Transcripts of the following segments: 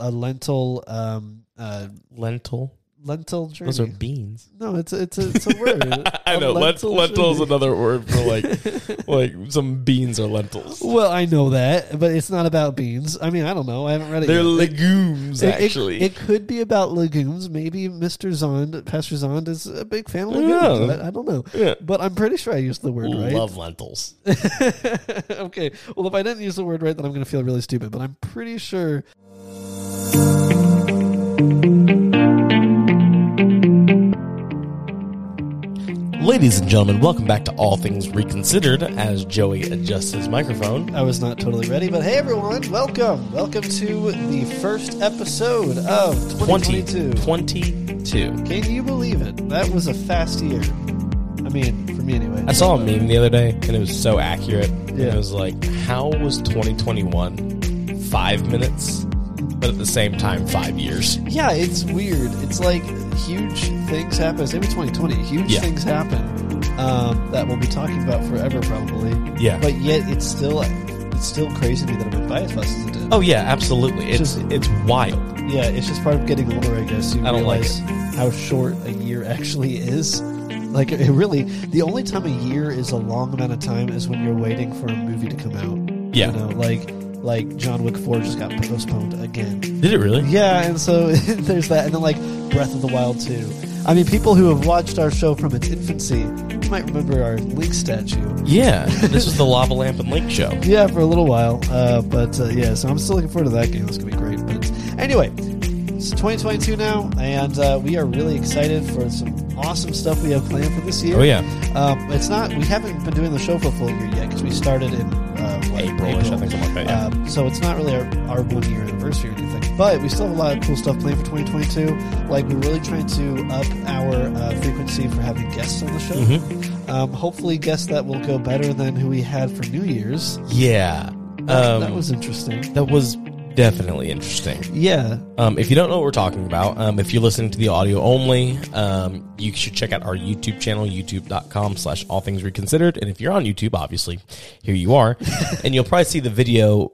a lentil um uh Lentil. lentil journey. Those are beans. no, it's a, it's a it's a word. I A know. Lentil lentil is another word for like like some beans or lentils. Well, I know that, but it's not about beans. I mean, I don't know. I haven't read it. They're yet. legumes, It- it- actually. it, could be about legumes. Maybe Mr. Zahnd, Pastor Zahnd, is a big fan of legumes. Yeah. I, I don't know, yeah. but I'm pretty sure I used the word right. I love lentils. okay. Well, if I didn't use the word right, then I'm going to feel really stupid. But I'm pretty sure. Ladies and gentlemen, welcome back to All Things Reconsidered as Joey adjusts his microphone. I was not totally ready, but hey, everyone, welcome. Welcome to the first episode of 2022. 2022. Can you believe it? That was a fast year. I mean, for me anyway. I saw a meme the other day and it was so accurate. And It was like, how was 2021 five minutes, but at the same time, five years? Yeah, it's weird. It's like huge things happen. Same with 2020. Huge Yeah. things happen um, that we'll be talking about forever, probably. Yeah. But yet, it's still it's still crazy to me that it went by as fast as it did. Oh, yeah, absolutely. It's, Just- it's wild. Yeah, it's just part of getting older, I guess. You I don't like realize how short a year actually is. Like it really, the only time a year is a long amount of time is when you're waiting for a movie to come out. Yeah. You know, like like John Wick Four just got postponed again. Did it really? Yeah, and so there's that, and then like Breath of the Wild too. I mean, people who have watched our show from its infancy might remember our Link statue. Yeah. this was the Lava Lamp and Link show. Yeah, for a little while. Uh, but uh, yeah, so I'm still looking forward to that game. It's gonna be great. But anyway, it's 2022 now, and uh, we are really excited for some awesome stuff we have planned for this year. Oh, yeah. Um, it's not. We haven't been doing the show for a full year yet because we started in uh, April-ish, I think, something like that, yeah. Um, so it's not really our, our one year anniversary or anything. But we still have a lot of cool stuff planned for 2022. Like we're really trying to up our uh, frequency for having guests on the show. Mm-hmm. Um, hopefully, guests that will go better than who we had for New Year's. Yeah. That, Um, that was interesting. that was definitely interesting. Yeah, Um, if you don't know what we're talking about, um, if you're listening to the audio only, um, you should check out our YouTube channel, youtube.com slash all things reconsidered. And if you're on YouTube, obviously, here you are. and you'll probably see the video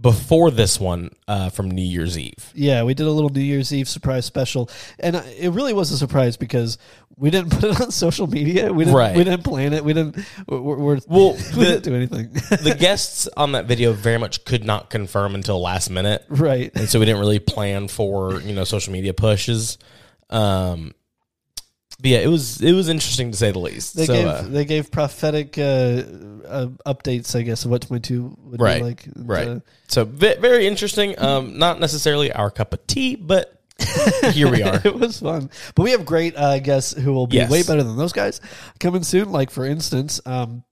before this one uh, from New Year's Eve. yeah. We did a little New Year's Eve surprise special, and it really was a surprise because we didn't put it on social media. We didn't. Right. We didn't plan it. We didn't. We're, we're, Well, we the- didn't do anything. The guests on that video very much could not confirm until last minute. right. And so we didn't really plan for, you know, social media pushes. Um, but yeah, it was it was interesting to say the least. They so, gave uh, they gave prophetic uh, uh, updates, I guess, of what twenty two would Right, be like. Right. So ve- very interesting. Um, not necessarily our cup of tea, but here we are. it was fun, but we have great uh, guests who will be Yes. way better than those guys coming soon. Like for instance, um,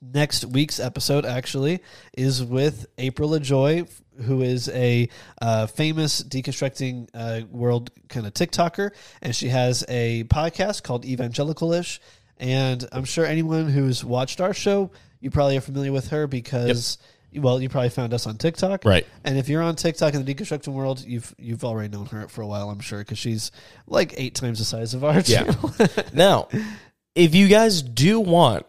next week's episode actually is with April Ajoy, who is a uh, famous deconstructing uh, world kind of TikToker, and she has a podcast called Evangelicalish. And I'm sure anyone who's watched our show, you probably are familiar with her because. Well, you probably found us on TikTok, Right. And if you're on TikTok in the deconstruction world, you've you've already known her for a while, I'm sure, because she's like eight times the size of our Yeah. channel. Now, if you guys do want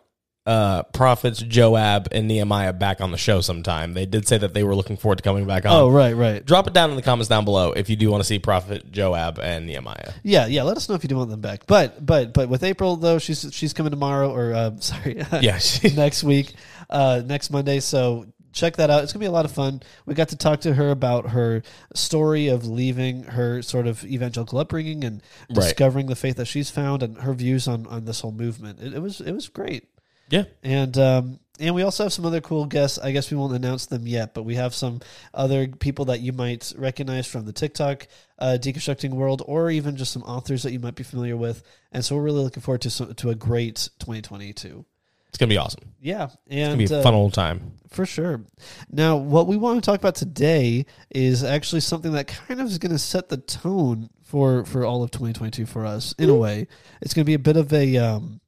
uh, prophets Joab and Nehemiah back on the show sometime, they did say that they were looking forward to coming back on. oh, right, right. Drop it down in the comments down below if you do want to see Prophet Joab and Nehemiah. Yeah, yeah. Let us know if you do want them back. But but but with April though, she's she's coming tomorrow or uh, sorry, Yeah. next week, uh, next Monday. So check that out. It's gonna be a lot of fun. We got to talk to her about her story of leaving her sort of evangelical upbringing and Right. discovering the faith that she's found and her views on on this whole movement. It, it was it was great. Yeah. And um, and we also have some other cool guests. I guess we won't announce them yet, but we have some other people that you might recognize from the TikTok uh, deconstructing world, or even just some authors that you might be familiar with. And so we're really looking forward to some, to a great 2022. It's going to be awesome. Yeah, It's and going to be a uh, fun old time. for sure. Now, what we want to talk about today is actually something that kind of is going to set the tone for for all of 2022 for us in a way. It's going to be a bit of a um,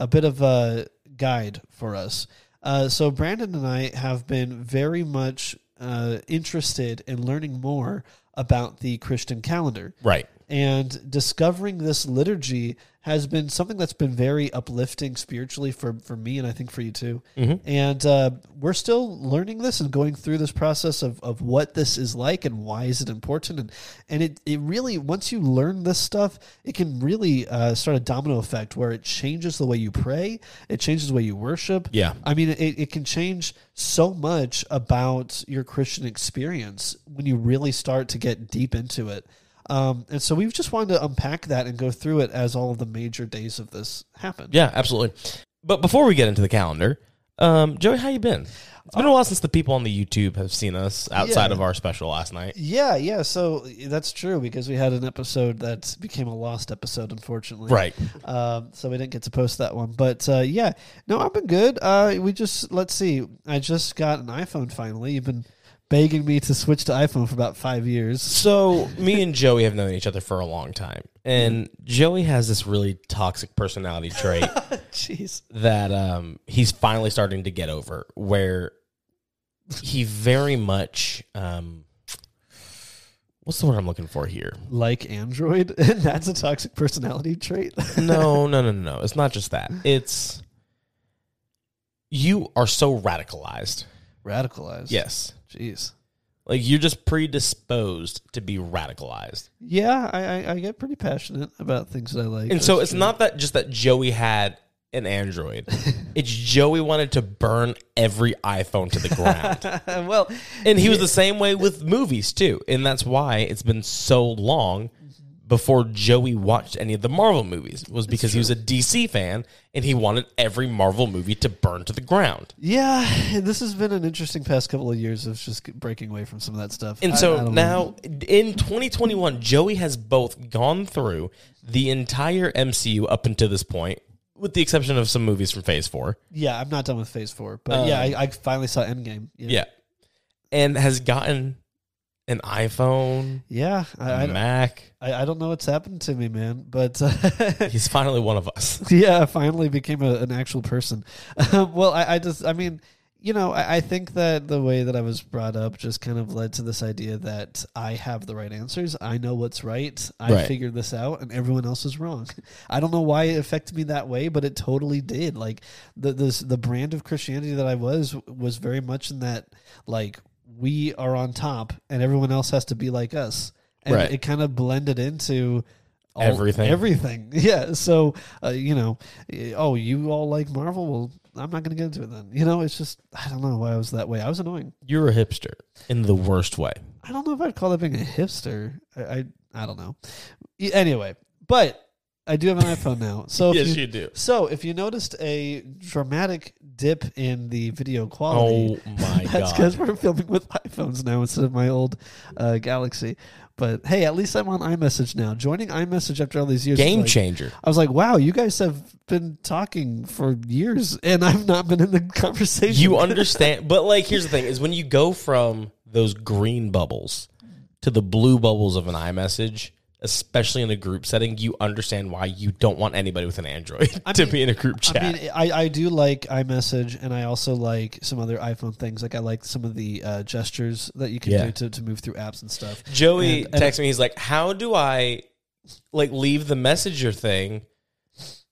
a bit of a guide for us. Uh, so Brandon and I have been very much uh, interested in learning more about the Christian calendar. Right. And discovering this liturgy has been something that's been very uplifting spiritually for, for me and I think for you too. And uh, we're still learning this and going through this process of, of what this is like and why is it important. And, and it, it really, once you learn this stuff, it can really uh, start a domino effect where it changes the way you pray, it changes the way you worship. Yeah. I mean, it, it can change so much about your Christian experience when you really start to get deep into it. Um, and so we've just wanted to unpack that and go through it as all of the major days of this happen. Yeah, absolutely. But before we get into the calendar, um, Joey, how you been? It's been a while since the people on the YouTube have seen us outside Yeah. of our special last night. Yeah, yeah. So that's true because we had an episode that became a lost episode, unfortunately. Right. Um, so we didn't get to post that one. But uh, yeah, no, I've been good. Uh, we just let's see. I just got an iPhone finally. You've been begging me to switch to iPhone for about five years. So me and Joey have known each other for a long time, and Joey has this really toxic personality trait Jeez. that um, he's finally starting to get over, where he very much um, what's the word I'm looking for here? Like Android, and that's a toxic personality trait. No, no, no, no, no. It's not just that. It's you are so radicalized. Radicalized. Yes. Jeez. Like you're just predisposed to be radicalized. Yeah, I, I, I get pretty passionate about things that I like. And so it's true. not that just that Joey had an Android. it's Joey wanted to burn every iPhone to the ground. well, and he was the same way with movies too. And that's why it's been so long before Joey watched any of the Marvel movies was because he was a DC fan and he wanted every Marvel movie to burn to the ground. yeah, this has been an interesting past couple of years of just breaking away from some of that stuff. And I- so I don't know. now in 2021, Joey has both gone through the entire MCU up until this point, with the exception of some movies from Phase 4. yeah, I'm not done with Phase Four, but yeah, I, I finally saw Endgame. Um, Yeah. And has gotten an iPhone, yeah. I, I, Mac. I, I don't know what's happened to me, man, but He's finally one of us. yeah, finally became a, an actual person. Um, well, I, I just, I mean, you know, I, I think that the way that I was brought up just kind of led to this idea that I have the right answers. I know what's right. I Right. figured this out, and everyone else is wrong. I don't know why it affected me that way, but it totally did. Like the this the brand of Christianity that I was was very much in that like we are on top, and everyone else has to be like us, and Right. it kind of blended into. all- Everything. everything, yeah. So, uh, you know, eh, oh, you all like Marvel? Well, I'm not going to get into it then. You know, it's just I don't know why I was that way. I was annoying. You're a hipster in the worst way. I don't know if I'd call that being a hipster. I I, I don't know. Anyway, but I do have an iPhone now. So yes, you, you do. so if you noticed a dramatic dip in the video quality, Oh my that's god. because we're filming with iPhones now instead of my old uh, Galaxy. But hey, at least I'm on iMessage now. Joining iMessage after all these years, Game like- changer. I was like, wow, you guys have been talking for years, and I've not been in the conversation. You understand, but like here's the thing: is when you go from those green bubbles to the blue bubbles of an iMessage, especially in a group setting, you understand why you don't want anybody with an Android to be in a group chat. I mean, I, I do like iMessage, and I also like some other iPhone things. Like I like some of the uh, gestures that you can Yeah. do to, to move through apps and stuff. Joey And- and- texted me. He's like, "How do I like leave the messenger thing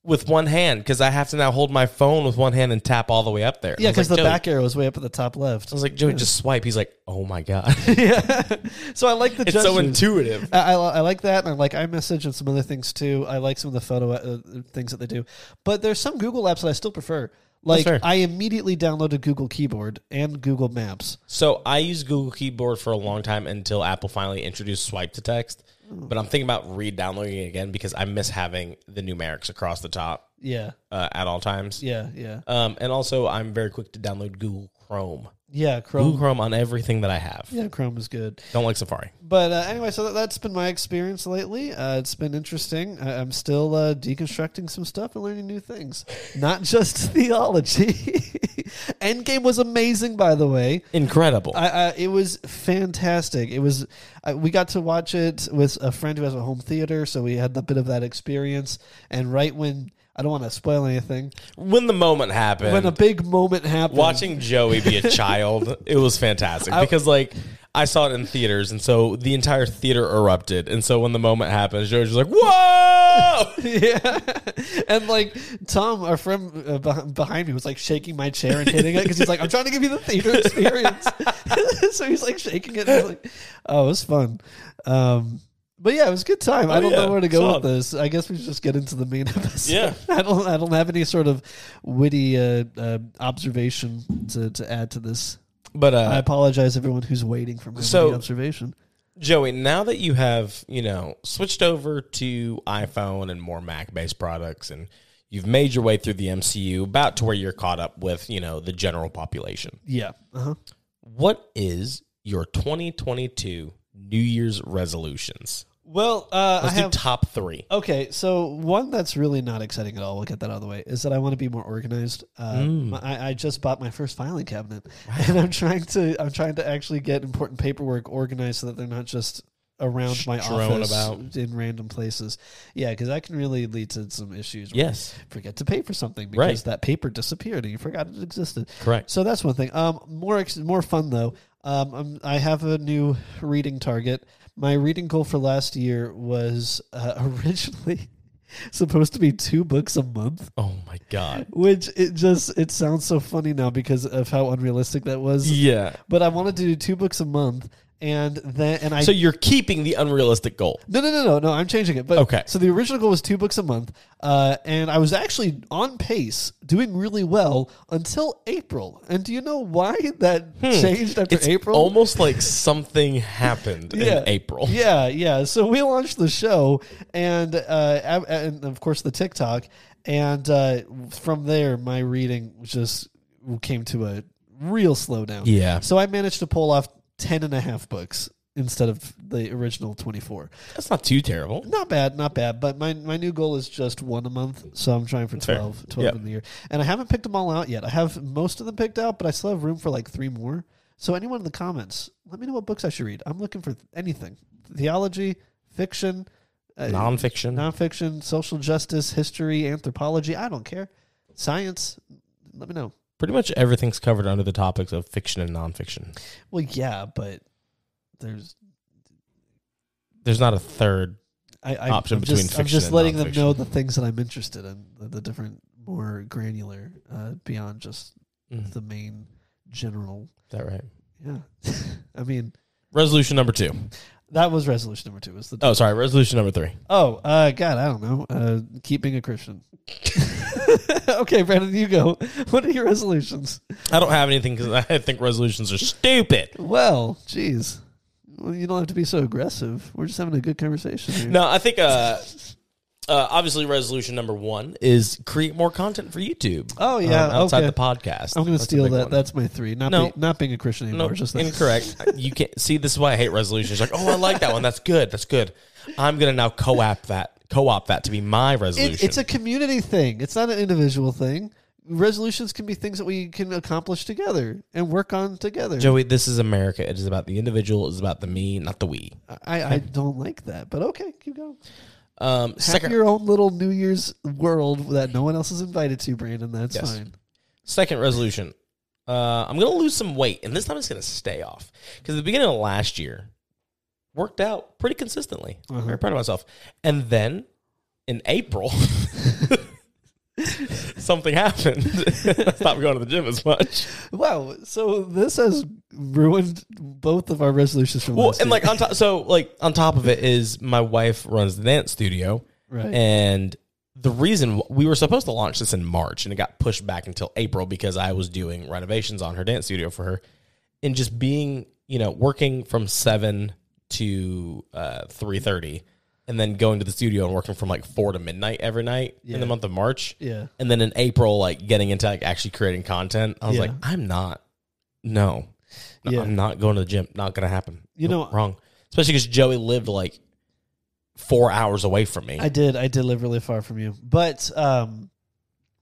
with one hand? Because I have to now hold my phone with one hand and tap all the way up there." Yeah, because like, the "Joey-" back arrow is way up at the top left. I was like, "Joey, just swipe." He's like, "Oh my god, yeah. So I like the it's gestures. so intuitive." I, I, I like that, and I like iMessage and some other things too. I like some of the photo uh, things that they do, but there's some Google apps that I still prefer. Like. I immediately downloaded Google Keyboard and Google Maps. So I used Google Keyboard for a long time until Apple finally introduced swipe to text. But I'm thinking about re-downloading it again because I miss having the numerics across the top Yeah, uh, at all times. yeah, yeah, Um, and also, I'm very quick to download Google Chrome. Yeah. Google Chrome. Chrome on everything that I have. Yeah, Chrome is good. Don't like Safari. But uh, anyway, so that, that's been my experience lately. Uh, it's been interesting. I, I'm still uh, deconstructing some stuff and learning new things, not just theology. Endgame was amazing, by the way. Incredible. I, I, it was fantastic. It was. We got to watch it with a friend who has a home theater, so we had a bit of that experience. And right when I don't want to spoil anything, when the moment happened, when a big moment happened, watching Joey be a child, it was fantastic I- because like I saw it in theaters, and so the entire theater erupted. And so when the moment happened, Joey was like, "Whoa!" yeah, and like Tom, our friend uh, behind me, was like shaking my chair and hitting it because he's like, "I'm trying to give you the theater experience." so he's like shaking it. And I was like, "Oh, it was fun." Um, but yeah, it was a good time. I Oh, don't yeah, know where to go with this. I guess we should just get into the main episode. Yeah. I don't. I don't have any sort of witty uh, uh, observation to, to add to this. But I uh, apologize, everyone who's waiting for my So- observation. Joey, now that you have you know switched over to iPhone and more Mac-based products, and you've made your way through the MCU, about to where you're caught up with you know the general population. Yeah. Uh-huh. What is your 2022 New Year's resolutions? Well, uh, Let's I do have top three. Okay, so one that's really not exciting at all. We'll get that out of the way. Is that I want to be more organized. Uh, Mm. my- I, I just bought my first filing cabinet, and I'm trying to I'm trying to actually get important paperwork organized so that they're not just around my Strewn office about. in random places. Yeah, because that can really lead to some issues. where Yes, you forget to pay for something because Right. that paper disappeared and you forgot it existed. correct. So that's one thing. Um, more ex- more fun though. Um, I'm, I have a new reading target. My reading goal for last year was uh, originally supposed to be two books a month, Oh my god. which it just it sounds so funny now because of how unrealistic that was. Yeah. But I wanted to do two books a month, and then and I So you're keeping the unrealistic goal. no, no, no, no, no. I'm changing it. But Okay. So the original goal was two books a month, uh, and I was actually on pace, doing really well until April. And do you know why that changed after Hmm. It's April? almost like something happened in April. Yeah, yeah. So we launched the show, and uh, and of course the TikTok, and uh, from there my reading just came to a real slowdown. Yeah. So I managed to pull off 10 and a half books instead of the original 24. That's not too terrible. Not bad, not bad. But my my new goal is just one a month, so I'm trying for Fair. 12, 12 Yep. in the year. And I haven't picked them all out yet. I have most of them picked out, but I still have room for like three more. So anyone in the comments, let me know what books I should read. I'm looking for anything: theology, fiction, uh, Nonfiction. nonfiction, social justice, history, anthropology. I don't care. Science. Let me know. Pretty much everything's covered under the topics of fiction and nonfiction. Well, yeah, but there's There's not a third. I, I Option I'm between just, I'm just letting them know the things that I'm interested in, the, the different, more granular, uh, beyond just Mm, Is the main general. that right? Yeah, I mean Resolution number two. That was resolution number two. Was the Oh, sorry. Resolution number three. oh uh, God, I don't know. Uh, keep being a Christian. okay, Brandon, you go. What are your resolutions? I don't have anything because I think resolutions are stupid. Well, geez, well, you don't have to be so aggressive. We're just having a good conversation here. No, I think uh, uh, obviously resolution number one is create more content for YouTube. Oh yeah, um, outside okay. the podcast. I'm going to steal that. one. That's my three. Not No. be, not being a Christian anymore. no, just that. incorrect. you can't see. This is why I hate resolutions. Like, oh, I like that one. That's good. That's good. I'm gonna now co-op that, co-op that to be my resolution. It, it's a community thing. It's not an individual thing. Resolutions can be things that we can accomplish together and work on together. Joey, this is America. It is about the individual. It is about the me, not the we. I, I don't like that, but okay, keep going. Um, Have second, your own little New Year's world that no one else is invited to, Brandon. That's Yes. fine. second resolution. Uh, I'm gonna lose some weight, and this time it's gonna stay off because the beginning of last year worked out pretty consistently. I'm Very proud of myself. And then in April, something happened. I stopped going to the gym as much. Wow. So this has ruined both of our resolutions from Well, last and year. like on top, so like on top of it is my wife runs the dance studio, right. and the reason we were supposed to launch this in March and it got pushed back until April because I was doing renovations on her dance studio for her, and just being you know working from seven to uh, three thirty, and then going to the studio and working from like four to midnight every night in the month of March, yeah. and then in April like getting into like actually creating content. I was Yeah. like, I'm not, no, No, Yeah. I'm not going to the gym. Not going to happen. You Nope, know- wrong. Especially because Joey lived like four hours away from me. I did. I did live really far from you, but um,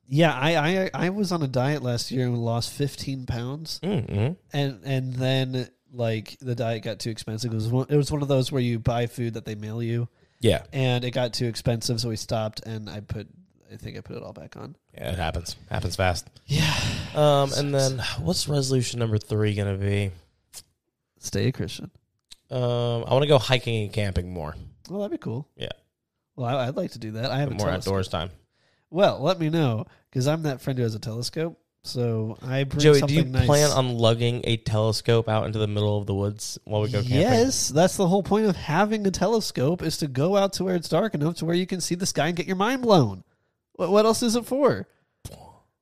yeah, I, I I was on a diet last year and lost 15 pounds, mm-hmm. and and then like the diet got too expensive. It was one, it was one of those where you buy food that they mail you, Yeah, and it got too expensive, so we stopped, and I put I think I put it all back on. yeah, it happens. Happens fast. Yeah. Um, and then what's resolution number three gonna be? Stay a Christian. Um, I want to go hiking and camping more. Well, that'd be cool. Yeah. Well, I, I'd like to do that. I have a more telescope. outdoors time. Well, let me know because I'm that friend who has a telescope. So I bring Joey, do you nice. plan on lugging a telescope out into the middle of the woods while we go camping? Yes, that's the whole point of having a telescope is to go out to where it's dark enough to where you can see the sky and get your mind blown. What, what else is it for?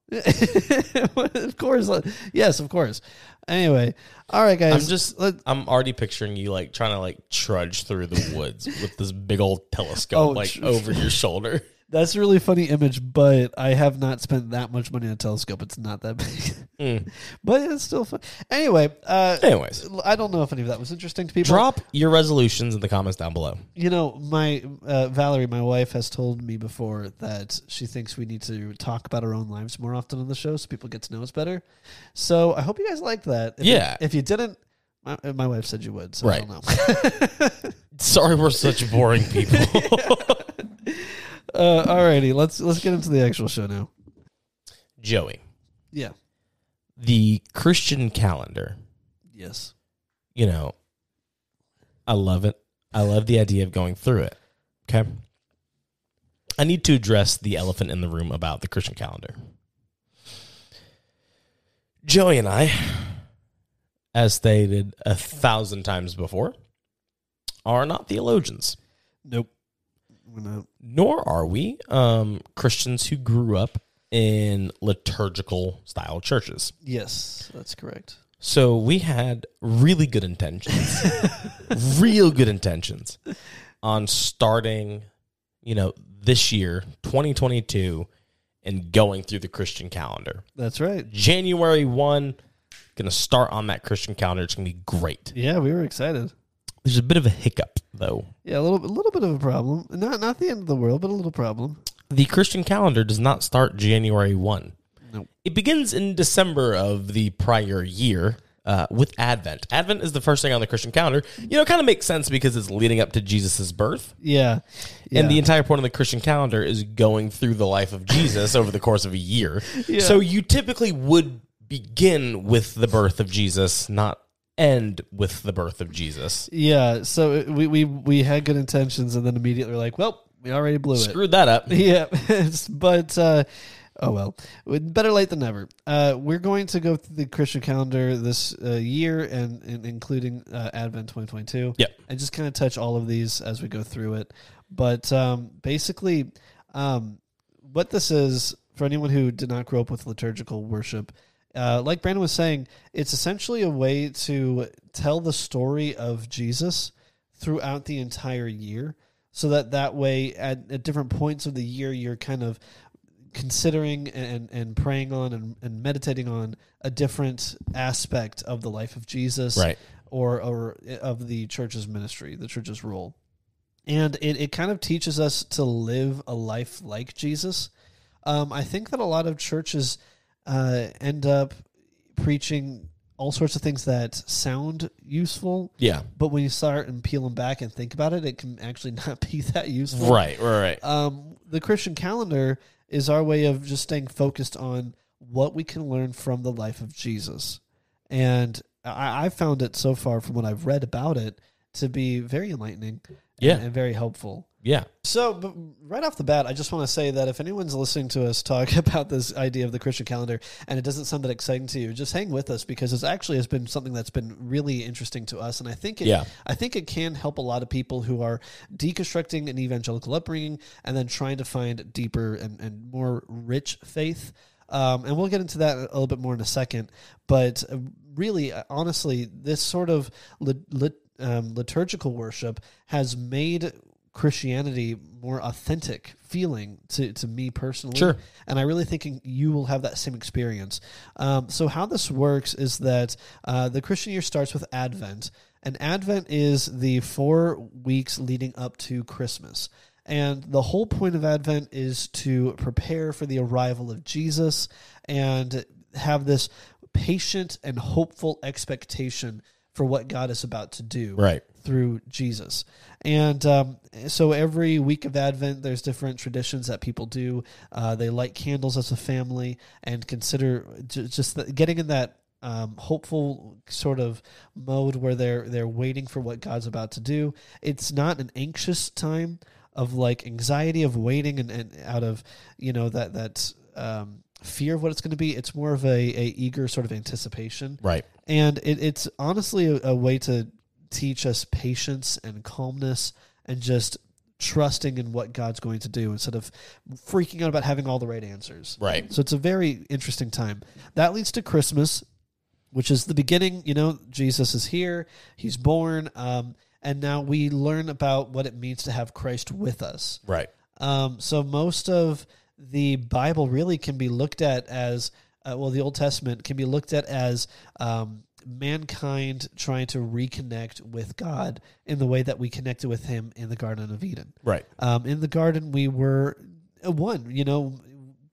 of course, uh, yes, of course. Anyway, all right, guys. I'm just let- I'm already picturing you like trying to like trudge through the woods with this big old telescope Oh, like tr- over your shoulder. that's a really funny image, but I have not spent that much money on a telescope. It's not that big, Mm. but it's still fun. Anyway, uh, Anyways, I don't know if any of that was interesting to people. drop your resolutions in the comments down below. You know, my uh, Valerie, my wife, has told me before that she thinks we need to talk about our own lives more often on the show, so people get to know us better. So I hope you guys liked that. If Yeah. if you didn't, my, my wife said you would. So Right. I don't know. Sorry, we're such boring people. uh, alrighty, let's let's get into the actual show now. Joey, Yeah. the Christian calendar. Yes. You know, I love it. I love the idea of going through it. Okay. I need to address the elephant in the room about the Christian calendar. Joey and I, as stated a thousand times before, are not theologians, Nope. Nor are we um, Christians who grew up in liturgical style churches. Yes, that's correct. So we had really good intentions, real good intentions on starting, you know, this year, 2022, and going through the Christian calendar. That's right. January 1, going to start on that Christian calendar. It's going to be great. Yeah, we were excited. There's a bit of a hiccup, though. Yeah, a little a little bit of a problem. Not not the end of the world, but a little problem. The Christian calendar does not start January 1. Nope. It begins in December of the prior year uh, with Advent. Advent is the first thing on the Christian calendar. You know, it kind of makes sense because it's leading up to Jesus' birth. Yeah. yeah. And the entire point of the Christian calendar is going through the life of Jesus over the course of a year. Yeah. So you typically would begin with the birth of Jesus, not end with the birth of Jesus. Yeah, so we we we had good intentions, and then immediately we're like, well, we already blew it. Screwed that up. Yeah, but uh, oh well, better late than never. Uh, we're going to go through the Christian calendar this uh, year, and, and including uh, Advent 2022. Yep. and just kind of touch all of these as we go through it. But um, basically, um, what this is for anyone who did not grow up with liturgical worship. Uh, like Brandon was saying, it's essentially a way to tell the story of Jesus throughout the entire year, so that that way, at, at different points of the year, you're kind of considering and, and praying on and, and meditating on a different aspect of the life of Jesus, Right. or or of the church's ministry, the church's role. And it, it kind of teaches us to live a life like Jesus. Um, I think that a lot of churches uh, end up preaching all sorts of things that sound useful, Yeah. but when you start and peel them back and think about it, it can actually not be that useful. Right, right, right. Um, the Christian calendar is our way of just staying focused on what we can learn from the life of Jesus. And I, I found it so far from what I've read about it to be very enlightening Yeah. and, and very helpful. Yeah. So, right off the bat, I just want to say that if anyone's listening to us talk about this idea of the Christian calendar and it doesn't sound that exciting to you, just hang with us because it actually has been something that's been really interesting to us, and I think it, Yeah. I think it can help a lot of people who are deconstructing an evangelical upbringing and then trying to find deeper and, and more rich faith. Um, and we'll get into that a little bit more in a second. But uh, really, uh, honestly, this sort of lit, lit, um, liturgical worship has made Christianity more authentic feeling to, to me personally. Sure. And I really think you will have that same experience. Um, so, how this works is that uh, the Christian year starts with Advent, and Advent is the four weeks leading up to Christmas. And the whole point of Advent is to prepare for the arrival of Jesus and have this patient and hopeful expectation for what God is about to do Right. through Jesus. And um, so every week of Advent, there's different traditions that people do. Uh, they light candles as a family and consider j- just the, getting in that um, hopeful sort of mode where they're they're waiting for what God's about to do. It's not an anxious time of like anxiety of waiting and, and out of you know that that um, fear of what it's going to be. It's more of a, a eager sort of anticipation, Right. and it, it's honestly a, a way to teach us patience and calmness and just trusting in what God's going to do instead of freaking out about having all the right answers. Right. So it's a very interesting time. That leads to Christmas, which is the beginning. You know, Jesus is here, he's born, um, and now we learn about what it means to have Christ with us. Right. Um, so most of the Bible really can be looked at as uh, well. The Old Testament can be looked at as um, mankind trying to reconnect with God in the way that we connected with Him in the Garden of Eden. Right. Um, in the garden, we were one. You know,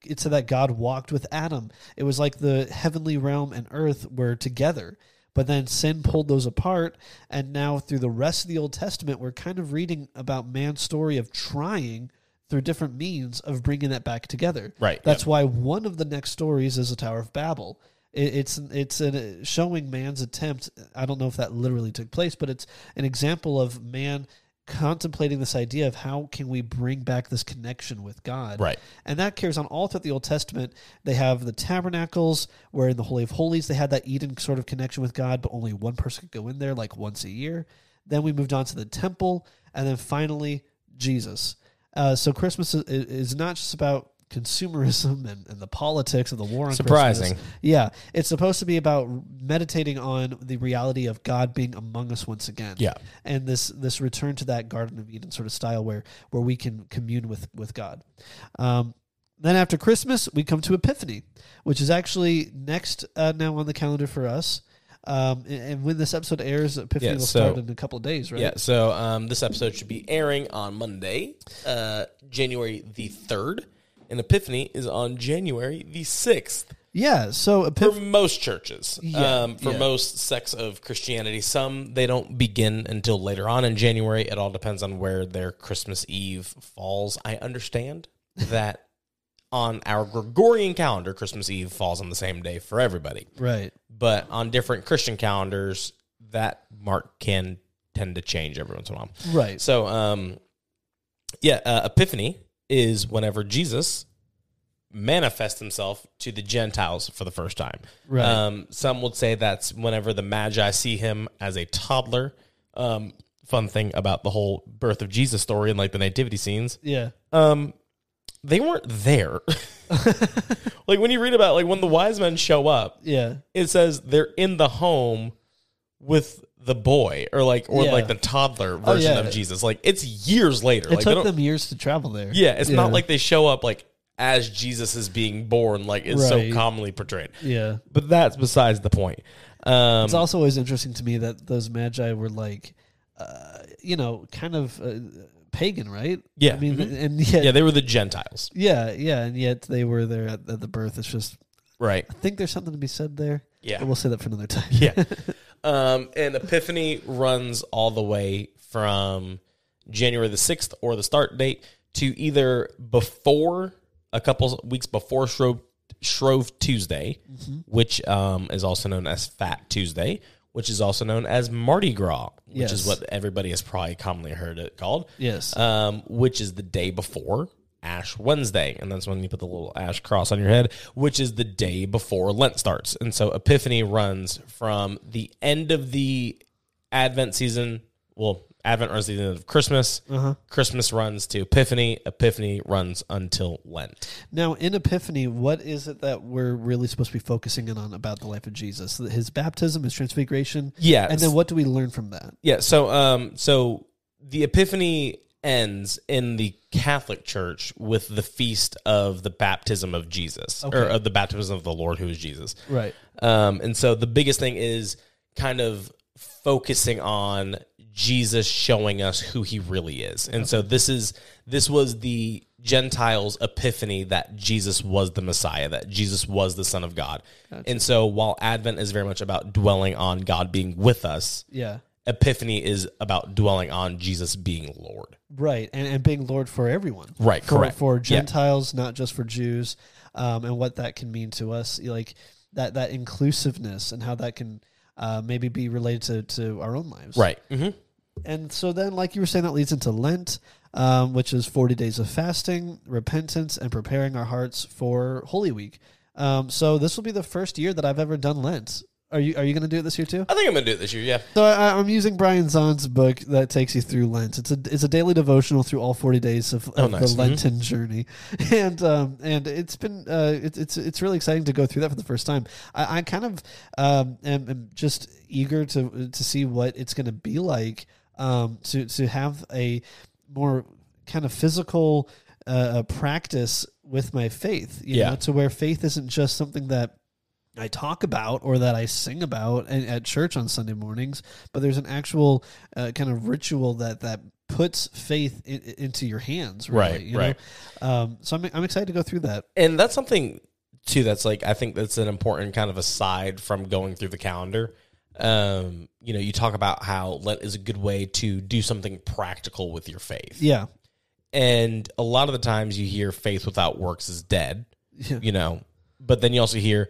it said that God walked with Adam. It was like the heavenly realm and earth were together. But then sin pulled those apart, and now through the rest of the Old Testament, we're kind of reading about man's story of trying through different means of bringing that back together. Right, That's why one of the next stories is the Tower of Babel. It, it's it's an, showing man's attempt. I don't know if that literally took place, but it's an example of man contemplating this idea of how can we bring back this connection with God. Right. And that carries on all throughout the Old Testament. They have the tabernacles where in the Holy of Holies they had that Eden sort of connection with God, but only one person could go in there like once a year. Then we moved on to the temple, and then finally Jesus. Uh, so Christmas is, is not just about consumerism and, and the politics of the war on Surprising. Christmas. Yeah, it's supposed to be about meditating on the reality of God being among us once again. Yeah. and this this return to that Garden of Eden sort of style where where we can commune with with God. Um, then after Christmas, we come to Epiphany, which is actually next uh, now on the calendar for us. Um, and, and when this episode airs, Epiphany Yeah, will so- start in a couple of days, right? Yeah, so um, this episode should be airing on Monday, uh, January the 3rd, and Epiphany is on January the 6th. Yeah. So For most churches, Yeah, um, for yeah. most sects of Christianity, some they don't begin until later on in January. It all depends on where their Christmas Eve falls. I understand that on our Gregorian calendar, Christmas Eve falls on the same day for everybody. Right. but on different Christian calendars, that mark can tend to change every once in a while. Right. So, um, yeah, uh, Epiphany is whenever Jesus manifests himself to the Gentiles for the first time. Right. Um, some would say that's whenever the Magi see him as a toddler. Um, fun thing about the whole birth of Jesus story and like the nativity scenes Yeah. um they weren't there like when you read about like when the wise men show up Yeah. it says they're in the home with the boy or like or Yeah. like the toddler version yeah. of jesus like it's years later It like took them years to travel there. yeah it's not like they show up like as jesus is being born like it's Right. so commonly portrayed Yeah. but that's besides the point um It's also always interesting to me that those magi were like, uh, you know, kind of uh, pagan, right? Yeah. I mean, Mhm. and yet, yeah they were the gentiles yeah, yeah, and yet they were there at, at the birth. It's just, right I think there's something to be said there. Yeah. But we'll say that for another time. yeah. Um, and Epiphany runs all the way from January the 6th or the start date to either before a couple weeks before Shrove, Shrove Tuesday, which um, is also known as Fat Tuesday, which is also known as Mardi Gras, which Yes. is what everybody has probably commonly heard it called. Yes. Um, which is the day before Ash Wednesday. And that's when you put the little ash cross on your head, which is the day before Lent starts. And so Epiphany runs from the end of the Advent season. Well, Advent runs to the end of Christmas. Christmas runs to Epiphany. Epiphany runs until Lent. Now, in Epiphany, what is it that we're really supposed to be focusing in on about the life of Jesus? His baptism, his transfiguration. Yeah. And then what do we learn from that? Yeah. So, um, so the Epiphany ends in the Catholic Church with the feast of the baptism of Jesus, or of the baptism of the Lord, who is Jesus. Right. Um, and so the biggest thing is kind of focusing on Jesus showing us who he really is. And so this is this was the Gentiles epiphany that Jesus was the Messiah, that Jesus was the Son of God. And so while Advent is very much about dwelling on God being with us, Yeah. Epiphany is about dwelling on Jesus being Lord. Right, and, and being Lord for everyone. Right, For, correct. For Yeah. Gentiles, not just for Jews, um, and what that can mean to us. Like, that that inclusiveness and how that can uh, maybe be related to, to our own lives. Right. hmm And so then, like you were saying, that leads into Lent, um, which is 40 days of fasting, repentance, and preparing our hearts for Holy Week. Um, so this will be the first year that I've ever done Lent. Are you Are you going to do it this year too? I think I'm gonna do it this year. Yeah. So I, I'm using Brian Zahnd's book that takes you through Lent. It's a it's a daily devotional through all 40 days of, Oh, nice. the Lenten journey, and um, and it's been uh, it's it's it's really exciting to go through that for the first time. I, I kind of um, am, am just eager to to see what it's going to be like um, to to have a more kind of physical uh, practice with my faith. You Yeah. know, to where faith isn't just something that I talk about or that I sing about at, at church on Sunday mornings, but there's an actual uh, kind of ritual that that puts faith in, into your hands, really, Right, You right. Know? Um, so I'm I'm excited to go through that. and that's something too that's like i think that's an important kind of aside from going through the calendar um you know you talk about how lent is a good way to do something practical with your faith Yeah, and a lot of the times you hear faith without works is dead Yeah. you know but then you also hear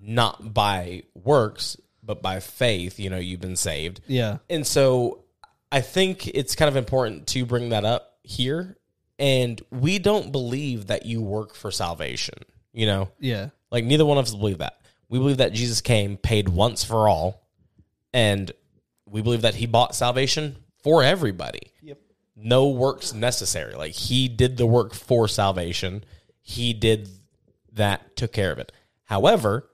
not by works but by faith you know you've been saved yeah, and so I think it's kind of important to bring that up here. And we don't believe that you work for salvation. You know, yeah, like neither one of us believe that. We believe that Jesus came, paid once for all, and we believe that he bought salvation for everybody. Yep. No works necessary. Like he did the work for salvation. He did that, took care of it. However,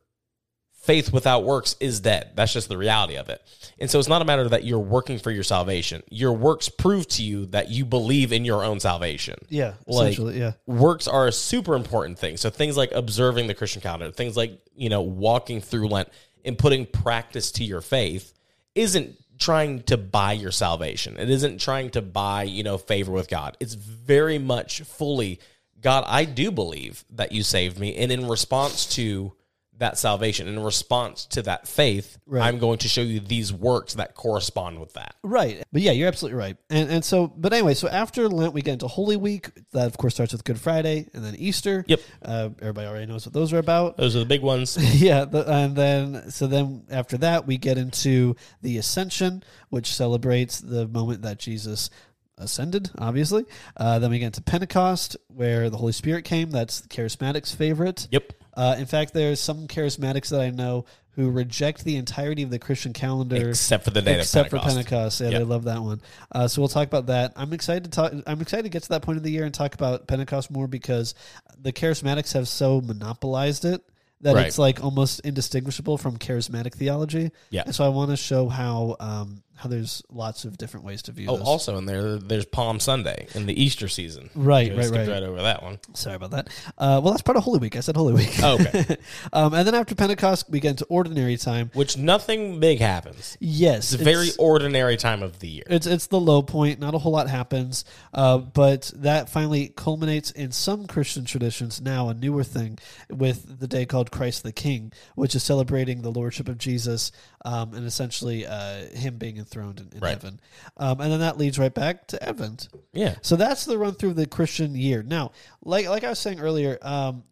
faith without works is dead. That's just the reality of it. And so it's not a matter that you're working for your salvation. Your works prove to you that you believe in your own salvation. yeah. Like, Essentially, yeah, works are a super important thing. So things like observing the Christian calendar, things like, you know, walking through Lent and putting practice to your faith isn't trying to buy your salvation. It isn't trying to buy, you know, favor with God. It's very much fully God, I do believe that you saved me and in response to that salvation, in response to that faith, Right. I'm going to show you these works that correspond with that. Right. But yeah, you're absolutely right. And and so but anyway, so after Lent we get into Holy Week. That of course starts with Good Friday and then Easter. Yep. Uh, everybody already knows what those are about. Those are the big ones. yeah, the, and then so then after that we get into the Ascension, which celebrates the moment that Jesus ascended. Obviously, uh, then we get into Pentecost, where the Holy Spirit came. That's the charismatics' favorite. Yep. Uh, in fact, there's some charismatics that I know who reject the entirety of the Christian calendar Except for the day except of for Pentecost. Pentecost. Yeah, Yep. they love that one. Uh, so we'll talk about that. I'm excited to talk. I'm excited to get to that point of the year and talk about Pentecost more because the charismatics have so monopolized it that Right. it's like almost indistinguishable from charismatic theology. Yeah. And so I want to show how um, how there's lots of different ways to view Oh, this. also in there, there's Palm Sunday in the Easter season. Right, right, right. right over that one. Sorry about that. Uh, well, that's part of Holy Week. I said Holy Week. Oh, okay. um, and then after Pentecost, we get into ordinary time. Which nothing big happens. Yes, It's a very ordinary time of the year. It's it's the low point. Not a whole lot happens, uh, but that finally culminates in some Christian traditions now a newer thing with the day called Christ the King, which is celebrating the lordship of Jesus um, and essentially uh, him being enthroned in, in Right. heaven. Um, and then that leads right back to Advent. Yeah. So that's the run through of the Christian year. Now, like like I was saying earlier, um,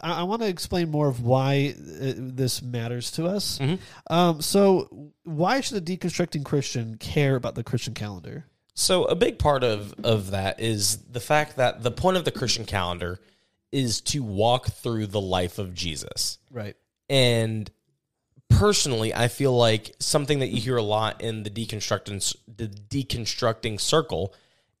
I, I want to explain more of why uh, this matters to us. Um, so, why should a deconstructing Christian care about the Christian calendar? So a big part of of that is the fact that the point of the Christian calendar is to walk through the life of Jesus. Right. And personally, I feel like something that you hear a lot in the deconstructing the deconstructing circle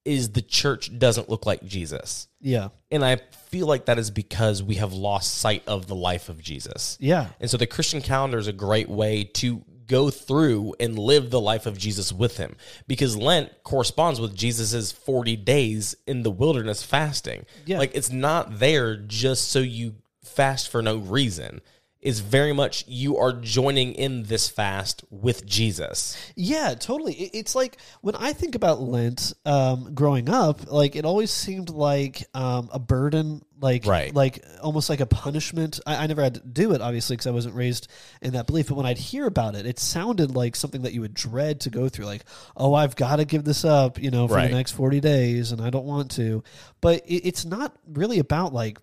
is the church doesn't look like Jesus. Yeah. And I feel like that is because we have lost sight of the life of Jesus. Yeah. And so the Christian calendar is a great way to go through and live the life of Jesus with him because Lent corresponds with Jesus's 40 days in the wilderness fasting. Yeah. Like it's not there just so you fast for no reason. It's very much you are joining in this fast with Jesus. Yeah, totally. It's like when I think about Lent um, growing up, like it always seemed like um, a burden like Right. like almost like a punishment. I, I never had to do it, obviously, because I wasn't raised in that belief. But when I'd hear about it, it sounded like something that you would dread to go through. Like, oh, I've got to give this up, you know, for Right. the next forty days, and I don't want to. But it, it's not really about like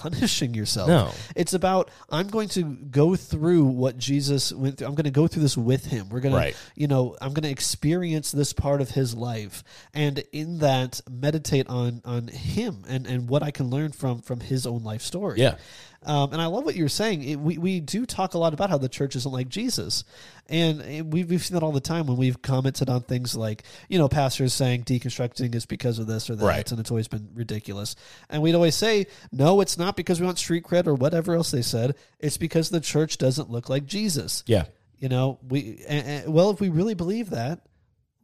punishing yourself. No. It's about I'm going to go through what Jesus went through. I'm going to go through this with him. We're going Right. to, you know, I'm going to experience this part of his life, and in that meditate on on him and and what I can learn from from his own life story. Yeah. Um, and I love what you're saying. It, we we do talk a lot about how the church isn't like Jesus, and it- we've we've seen that all the time when we've commented on things like you know pastors saying deconstructing is because of this or that, Right. and it's always been ridiculous. And we'd always say no, it's not because we want street cred or whatever else they said. It's because the church doesn't look like Jesus. Yeah. You know, we and, and- well, if we really believe that,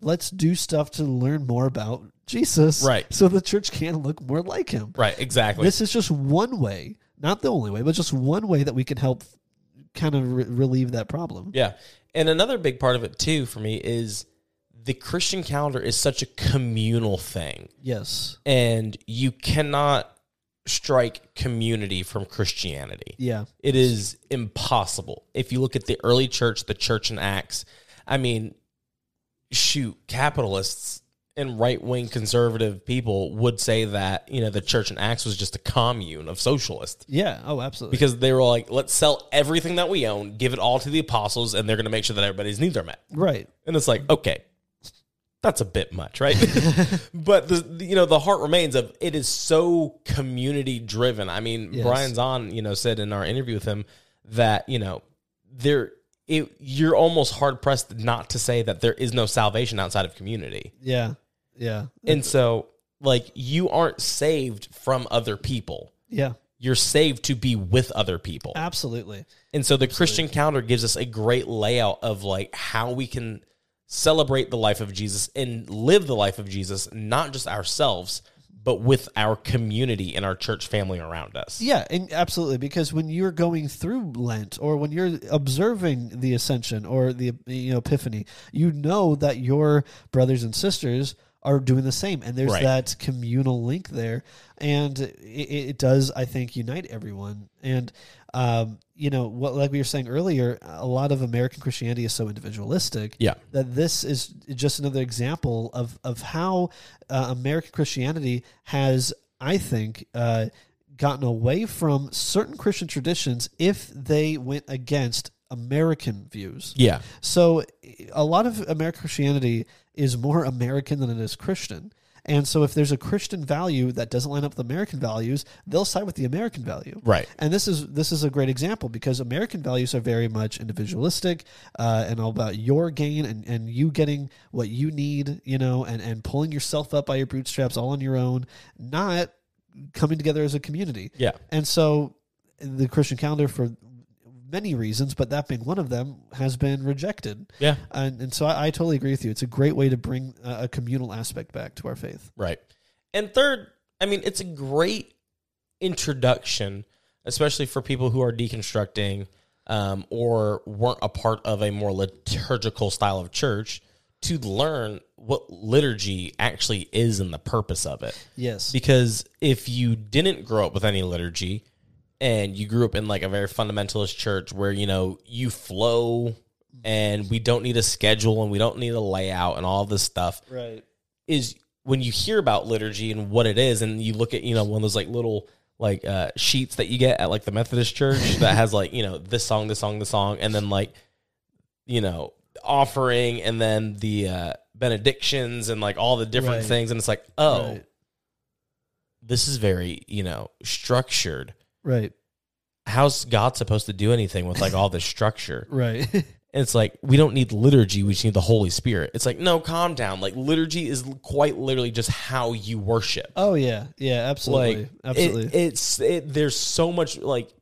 let's do stuff to learn more about Jesus, Right. So the church can look more like him. Right. Exactly. This is just one way, not the only way, but just one way that we can help kind of re- relieve that problem. Yeah. And another big part of it too for me is the Christian calendar is such a communal thing. Yes. And you cannot strike community from Christianity. Yeah. It is impossible. If you look at the early church, the church in Acts, I mean, shoot, capitalists and right wing conservative people would say that, you know, the church in Acts was just a commune of socialists Yeah. Oh, absolutely. because they were like, let's sell everything that we own, give it all to the apostles, and they're going to make sure that everybody's needs are met. right. And it's like, okay, that's a bit much, right? but the, you know the heart remains of it is so community driven. I mean, Yes. Brian Zahnd, you know, said in our interview with him that you know there it, you're almost hard pressed not to say that there is no salvation outside of community. Yeah. Yeah. And so, like, you aren't saved from other people. Yeah. You're saved to be with other people. Absolutely. And so the Christian calendar gives us a great layout of like how we can celebrate the life of Jesus and live the life of Jesus, not just ourselves, but with our community and our church family around us. Yeah, and absolutely. Because when you're going through Lent, or when you're observing the Ascension or the you know Epiphany, you know that your brothers and sisters are doing the same, and there's Right. that communal link there, and it, it does, I think, unite everyone. And um, you know, what like we were saying earlier, a lot of American Christianity is so individualistic Yeah. that this is just another example of of how uh, American Christianity has, I think, uh, gotten away from certain Christian traditions if they went against American views. Yeah. So a lot of American Christianity is more American than it is Christian. And so if there's a Christian value that doesn't line up with American values, they'll side with the American value. Right. And this is this is a great example because American values are very much individualistic uh, and all about your gain and, and you getting what you need, you know, and, and pulling yourself up by your bootstraps all on your own, not coming together as a community. Yeah. And so the Christian calendar, for many reasons, but that being one of them, has been rejected. Yeah. And, and so I, I totally agree with you. It's a great way to bring a, a communal aspect back to our faith. Right. And third, I mean, it's a great introduction, especially for people who are deconstructing um, or weren't a part of a more liturgical style of church to learn what liturgy actually is and the purpose of it. Yes. Because if you didn't grow up with any liturgy and you grew up in like a very fundamentalist church where, you know, you flow and we don't need a schedule and we don't need a layout and all this stuff, right. is when you hear about liturgy and what it is, and you look at you know one of those like little like uh, sheets that you get at like the Methodist church that has like you know this song, this song, this song, and then like you know offering, and then the uh, benedictions and like all the different Right. things, and it's like oh, Right. this is very you know structured. Right. How's God supposed to do anything with like all this structure? Right. And it's like we don't need liturgy; we just need the Holy Spirit. It's like no, calm down. Like liturgy is quite literally just how you worship. oh yeah. Yeah. Absolutely. like absolutely. It, it's it, there's so much like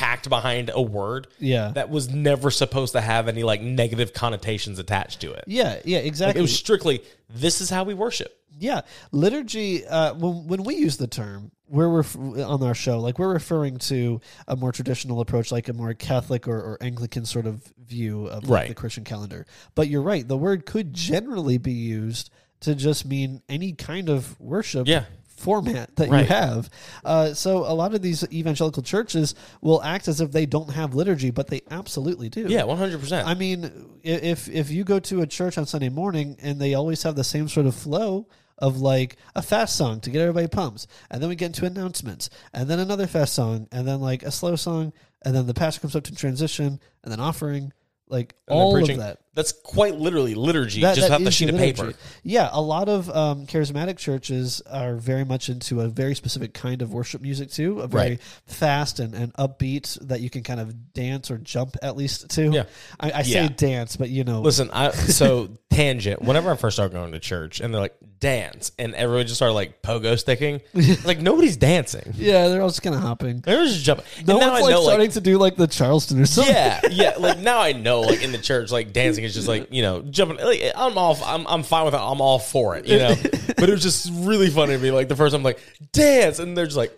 packed behind a word yeah. that was never supposed to have any like negative connotations attached to it. yeah. Yeah. Like, Exactly. it was strictly this is how we worship. Yeah, liturgy. Uh, when when we use the term, we're ref- on our show, like we're referring to a more traditional approach, like a more Catholic or, or Anglican sort of view of like, Right. the Christian calendar. But you're right; the word could generally be used to just mean any kind of worship, Yeah. Format that you have. Uh, so a lot of these evangelical churches will act as if they don't have liturgy, but they absolutely do. Yeah, one hundred percent. I mean, if if you go to a church on Sunday morning and they always have the same sort of flow of like a fast song to get everybody pumped, and then we get into announcements, and then another fast song, and then like a slow song, and then the pastor comes up to transition, and then offering, like And all of that. That's quite literally liturgy, That- just that without the sheet of liturgy. paper. Yeah, a lot of um, charismatic churches are very much into a very specific kind of worship music too, a very Right. fast and, and upbeat that you can kind of dance or jump at least to. Yeah. I, I Yeah. say dance, but you know, Listen, I so tangent. Whenever I first started going to church, and they're like dance, and everyone just started like pogo sticking. like nobody's dancing. yeah, they're all just kind of hopping. They're just jumping. No and now one's I like know, starting like, to do like the Charleston or something. yeah, yeah. Like now I know, like in the church, like dancing is just like you know jumping. Like, I'm all, I'm, I'm fine with it. I'm all for it, you know. but it was just really funny to me. Like the first time, I'm like dance, and they're just like,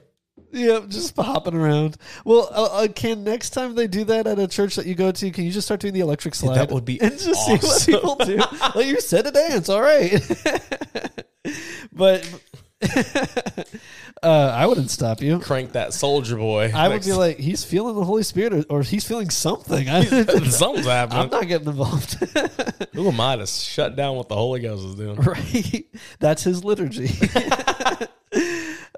yeah, just hopping around. Well, uh, uh, can next time they do that at a church that you go to, can you just start doing the electric slide? that would be and just see what awesome. people do. like you said to dance, all right. but uh, I wouldn't stop you. crank that Soulja Boy. I would be like, he's feeling the Holy Spirit, or, or he's feeling something. I, something's I'm not getting involved. Who am I to shut down what the Holy Ghost is doing? right that's his liturgy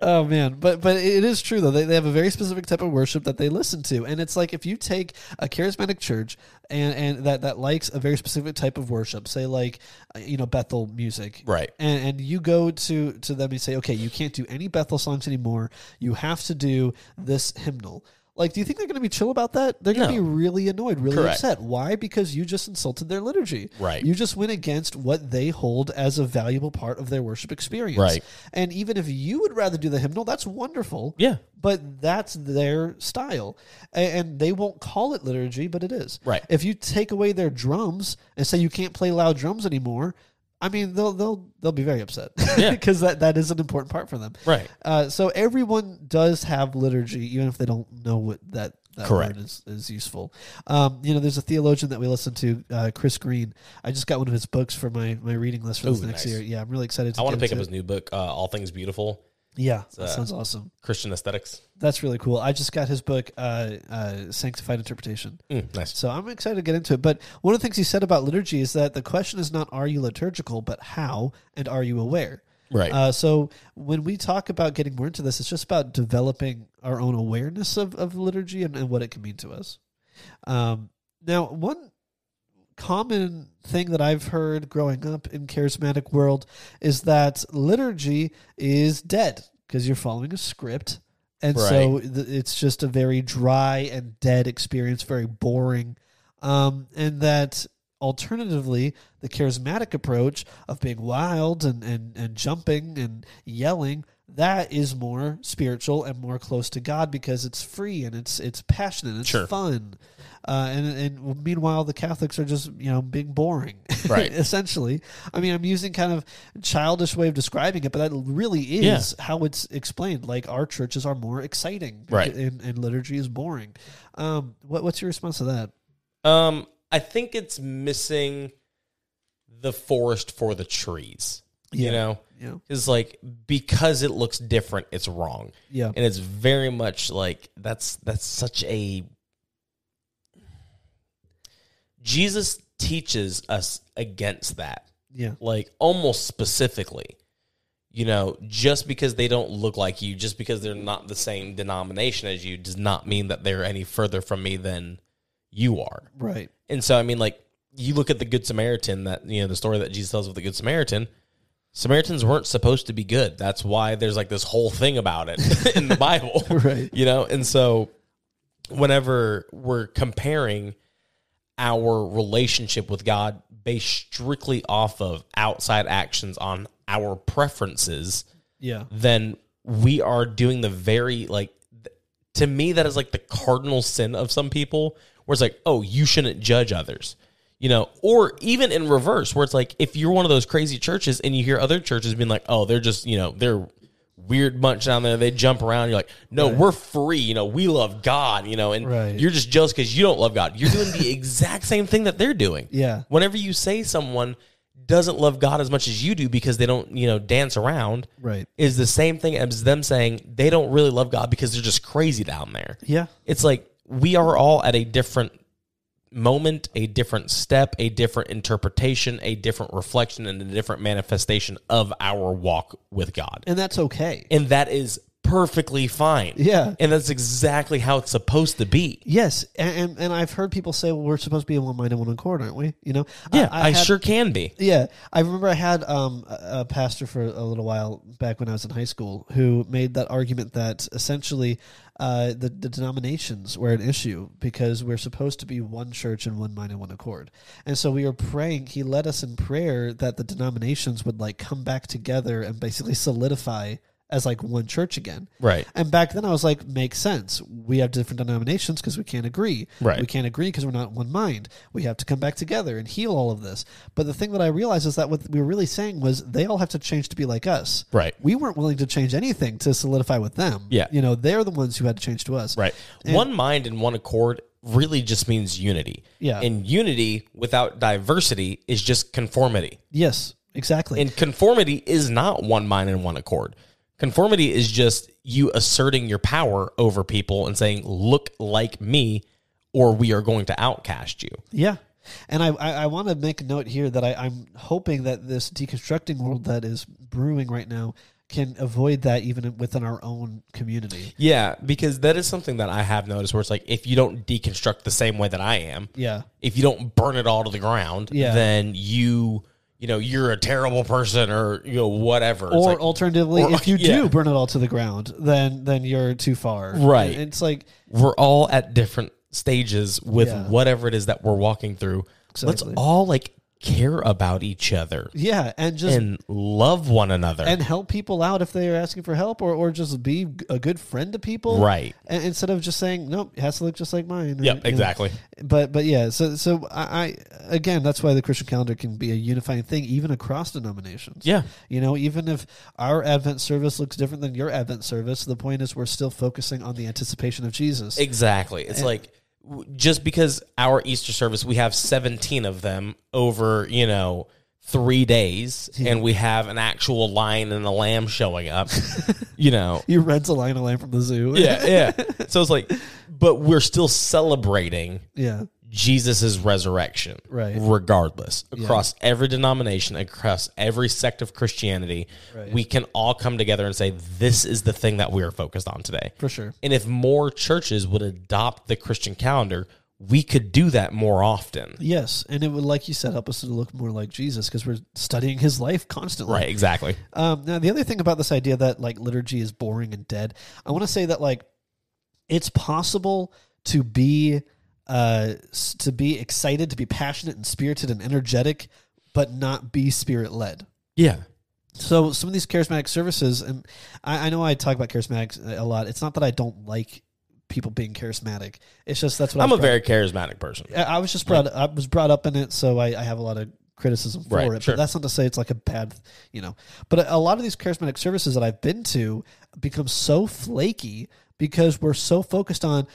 oh man. But but it is true though. They, they have a very specific type of worship that they listen to. And it's like if you take a charismatic church and and that that likes a very specific type of worship say like uh, you know bethel music Right. and and you go to to them and say okay you can't do any bethel songs anymore. You have to do this hymnal like do you think they're going to be chill about that they're going to No. be really annoyed really Correct. upset why because you just insulted their liturgy Right. you just went against what they hold as a valuable part of their worship experience. Right. And even if you would rather do the hymnal, that's wonderful. Yeah. But that's their style. A- And they won't call it liturgy, but it is. Right. If you take away their drums and say you can't play loud drums anymore, I mean they'll they'll they'll be very upset. Yeah. Because that, that is an important part for them. Right. Uh, so everyone does have liturgy, even if they don't know what that, that Correct. word is, is useful. Um, you know, there's a theologian that we listen to, uh, Chris Green. I just got one of his books for my, my reading list for this next nice. year. Yeah, I'm really excited. To I want to pick up his new book, uh, All Things Beautiful, Yeah, that uh, sounds awesome. Christian Aesthetics. That's really cool. I just got his book, uh, uh, Sanctified Interpretation. Mm, nice. So I'm excited to get into it. But one of the things he said about liturgy is that the question is not are you liturgical, but how and are you aware? Right. Uh, so when we talk about getting more into this, it's just about developing our own awareness of, of liturgy and, and what it can mean to us. Um, now, one common thing that I've heard growing up in charismatic world is that liturgy is dead because you're following a script. And so th- it's just a very dry and dead experience, very boring. Um, and that alternatively, the charismatic approach of being wild and, and, and jumping and yelling, that is more spiritual and more close to God because it's free and it's it's passionate, it's Sure. fun. Uh, and and meanwhile, the Catholics are just you know being boring, Right. essentially, I mean, I'm using kind of childish way of describing it, but that really is how it's explained. Like our churches are more exciting, Right. And, and liturgy is boring. Um, what, what's your response to that? Um, I think it's missing the forest for the trees. Yeah. You know, Yeah, is like because it looks different, it's wrong, yeah, and it's very much like that's that's such a Jesus teaches us against that, yeah, like almost specifically. You know, just because they don't look like you, just because they're not the same denomination as you, does not mean that they're any further from me than you are. right, And so, I mean, like, you look at the Good Samaritan, that, you know, the story that Jesus tells of the Good Samaritan, Samaritans weren't supposed to be good. That's why there's like this whole thing about it in the Bible. Right. You know, and so whenever we're comparing our relationship with God based strictly off of outside actions on our preferences, yeah, then we are doing the very like to me that is like the cardinal sin of some people where it's like oh you shouldn't judge others you know or even in reverse where it's like if you're one of those crazy churches and you hear other churches being like oh they're just you know they're weird bunch down there they jump around you're like no we're free you know we love god you know and Right. you're just jealous because you don't love god you're doing the exact same thing that they're doing Yeah. whenever you say someone doesn't love God as much as you do because they don't, you know, dance around Right. is the same thing as them saying they don't really love God because they're just crazy down there. Yeah. It's like we are all at a different moment, a different step, a different interpretation, a different reflection, and a different manifestation of our walk with God. And that's okay. And that is perfectly fine. Yeah. And that's exactly how it's supposed to be. Yes, and, and and I've heard people say, "Well, we're supposed to be in one mind and one accord, aren't we?" You know, Yeah, I, had- sure can be. Yeah, I remember I had um, a a pastor for a little while back when I was in high school who made that argument that essentially uh, the the denominations were an issue because we're supposed to be one church and one mind and one accord, and so we were praying. He led us in prayer that the denominations would like come back together and basically solidify as like one church again. Right. And back then I was like, makes sense. We have different denominations because we can't agree. Right. We can't agree because we're not one mind. We have to come back together and heal all of this. But the thing that I realized is that what we were really saying was they all have to change to be like us. Right. We weren't willing to change anything to solidify with them. Yeah. You know, they're the ones who had to change to us. Right. one mind and one accord really just means unity. Yeah. And unity without diversity is just conformity. Yes, exactly. And conformity is not one mind and one accord. Conformity is just you asserting your power over people and saying, look like me, or we are going to outcast you. Yeah. And I, I, I want to make a note here that I, I'm hoping that this deconstructing world that is brewing right now can avoid that even within our own community. Yeah, because that is something that I have noticed where it's like if you don't deconstruct the same way that I am, Yeah. if you don't burn it all to the ground, Yeah. then you you know you're a terrible person or you know whatever. Or like- alternatively, or- if you yeah. do burn it all to the ground, then then you're too far. Right. And it's like we're all at different stages with Yeah. whatever it is that we're walking through. Let's all like care about each other yeah, and just and, and love one another. And help people out if they are asking for help, or or just be a good friend to people. Right. And instead of just saying nope, it has to look just like mine. or, Yep, you know. exactly. But but yeah, so so I, I again that's why the Christian calendar can be a unifying thing even across denominations. Yeah. You know, even if our Advent service looks different than your Advent service, the point is we're still focusing on the anticipation of Jesus. Exactly. It's like w- just because our Easter service we have 17 of them over, you know, 3 days hmm. and we have an actual lion and a lamb showing up, you know. you rent a lion and lamb from the zoo. Yeah, yeah. So it's like but we're still celebrating yeah. Jesus' resurrection, Right. Regardless, across every denomination, across every sect of Christianity, Right. we can all come together and say, "This is the thing that we are focused on today." For sure. And if more churches would adopt the Christian calendar, we could do that more often. Yes, and it would, like you said, help us to look more like Jesus because we're studying His life constantly. Right? Exactly. Um, now, the other thing about this idea that like liturgy is boring and dead, I want to say that like it's possible to be uh to be excited, to be passionate and spirited and energetic, but not be spirit led. Yeah. So some of these charismatic services, and I, I know I talk about charismatics a lot. It's not that I don't like people being charismatic. It's just that's what I'm I a very charismatic person. I I was just brought. I was brought up in it, so I, I have a lot of criticism for Right, it. sure. But that's not to say it's like a bad, you know. But a, a lot of these charismatic services that I've been to become so flaky because we're so focused on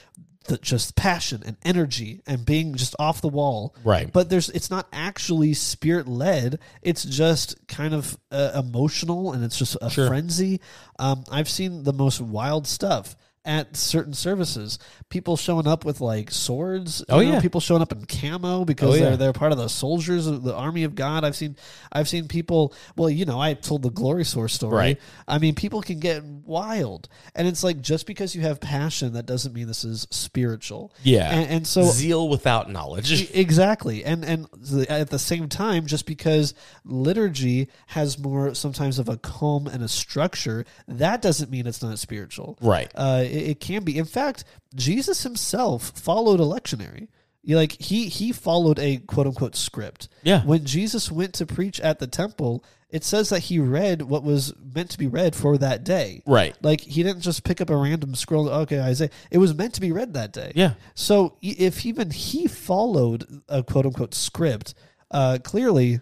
the, just passion and energy and being just off the wall. Right. But there's it's not actually spirit led. It's just kind of uh, emotional and it's just a Sure. frenzy. Um, I've seen the most wild stuff at certain services. People showing up with like swords. Oh, you know, yeah. people showing up in camo because Oh, yeah. they're they're part of the soldiers of the army of God. I've seen I've seen people. Well, you know, I told the glory source story. Right. I mean, people can get wild, and it's like just because you have passion, that doesn't mean this is spiritual. Yeah. and, and so Zeal without knowledge. Exactly, and and at the same time, just because liturgy has more sometimes of a calm and a structure, that doesn't mean it's not spiritual. Right. Uh, it, it can be. In fact, Jesus himself followed a lectionary. You like he he followed a quote unquote script. Yeah. When Jesus went to preach at the temple, it says that he read what was meant to be read for that day. Right. Like he didn't just pick up a random scroll. Okay, Isaiah. It was meant to be read that day. Yeah. So if even he followed a quote unquote script, uh, clearly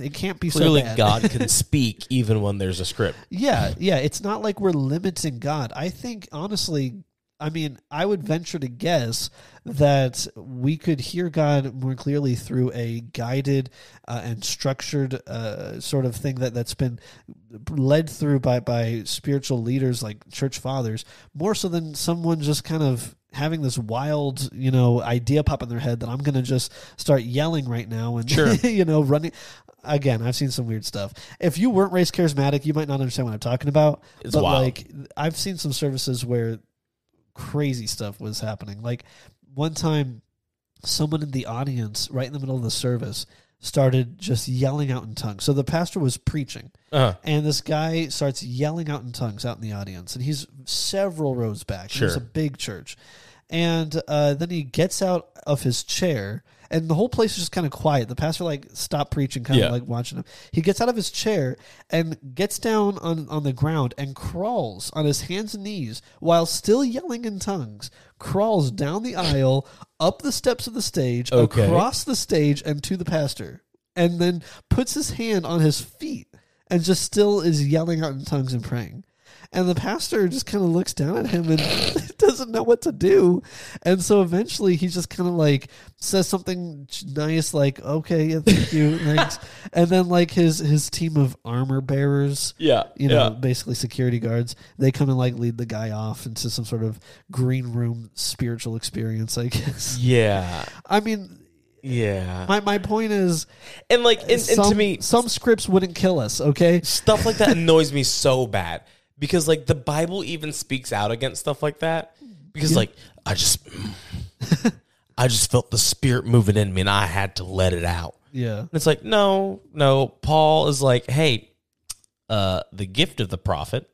it can't be Clearly, so bad. God can speak even when there's a script. yeah, yeah. It's not like we're limiting God. I think honestly, I mean, I would venture to guess that we could hear God more clearly through a guided uh, and structured uh, sort of thing that that's been led through by by spiritual leaders like church fathers, more so than someone just kind of having this wild, you know, idea pop in their head that I'm going to just start yelling right now and Sure. you know, running. Again, I've seen some weird stuff. If you weren't raised charismatic, you might not understand what I'm talking about. It's but wild. like, I've seen some services where crazy stuff was happening. Like one time, someone in the audience, right in the middle of the service, started just yelling out in tongues. So the pastor was preaching, Uh, and this guy starts yelling out in tongues out in the audience, and he's several rows back. It was a big church, and uh, then he gets out of his chair, and the whole place is just kind of quiet. The pastor like stopped preaching, kind Yeah. of like watching him. He gets out of his chair and gets down on on the ground and crawls on his hands and knees while still yelling in tongues. Crawls down the aisle, up the steps of the stage, Okay. across the stage, and to the pastor, and then puts his hand on his feet and just still is yelling out in tongues and praying. And the pastor just kind of looks down at him and doesn't know what to do. And so eventually he just kind of like says something nice, like, okay, yeah, thank you, thanks. And then like his, his team of armor bearers, yeah, you know, yeah. basically security guards, they come and like lead the guy off into some sort of green room spiritual experience, I guess. Yeah, I mean, yeah. my, my point is, and like, and, and some, to me, some scripts wouldn't kill us, okay? stuff like that annoys me so bad because like the Bible even speaks out against stuff like that because like I just I just felt the spirit moving in me and I had to let it out. Yeah. And it's like no, no, Paul is like, "Hey, uh the gift of the prophet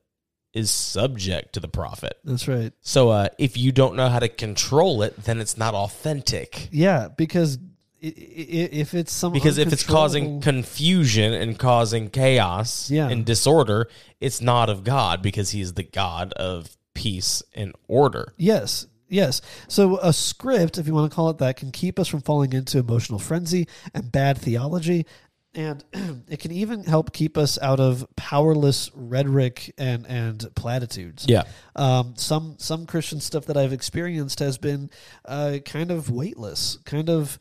is subject to the prophet." That's right. So uh if you don't know how to control it, then it's not authentic. Yeah, because if it's some because if it's causing confusion and causing chaos Yeah. and disorder, it's not of God because He's the God of peace and order. yes, yes. So a script, if you want to call it that, can keep us from falling into emotional frenzy and bad theology. And it can even help keep us out of powerless rhetoric and, and platitudes. Yeah. Um, some some Christian stuff that I've experienced has been uh, kind of weightless, kind of